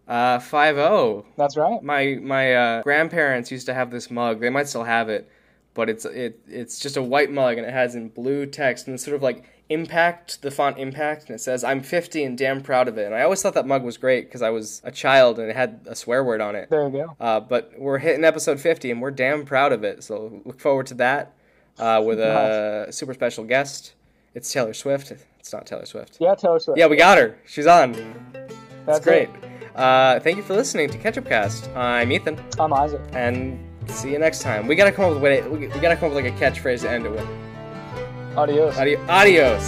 uh, 5-0. That's right. My my uh, grandparents used to have this mug. They might still have it, but it's it it's just a white mug and it has in blue text and it's sort of like impact the font impact and it says I'm 50 and damn proud of it. And I always thought that mug was great because I was a child and it had a swear word on it. There you go. Uh, but we're hitting episode 50 and we're damn proud of it. So look forward to that uh, with a super special guest. It's Taylor Swift. It's not Taylor Swift. Yeah, Taylor Swift. Yeah, we got her. She's on. That's It's great. Uh, thank you for listening to Ketchup Cast. I'm Ethan, I'm Isaac. and see you next time. We gotta come up with a way, we we gotta come up with like a catchphrase to end it with. Adios. Adi- adios.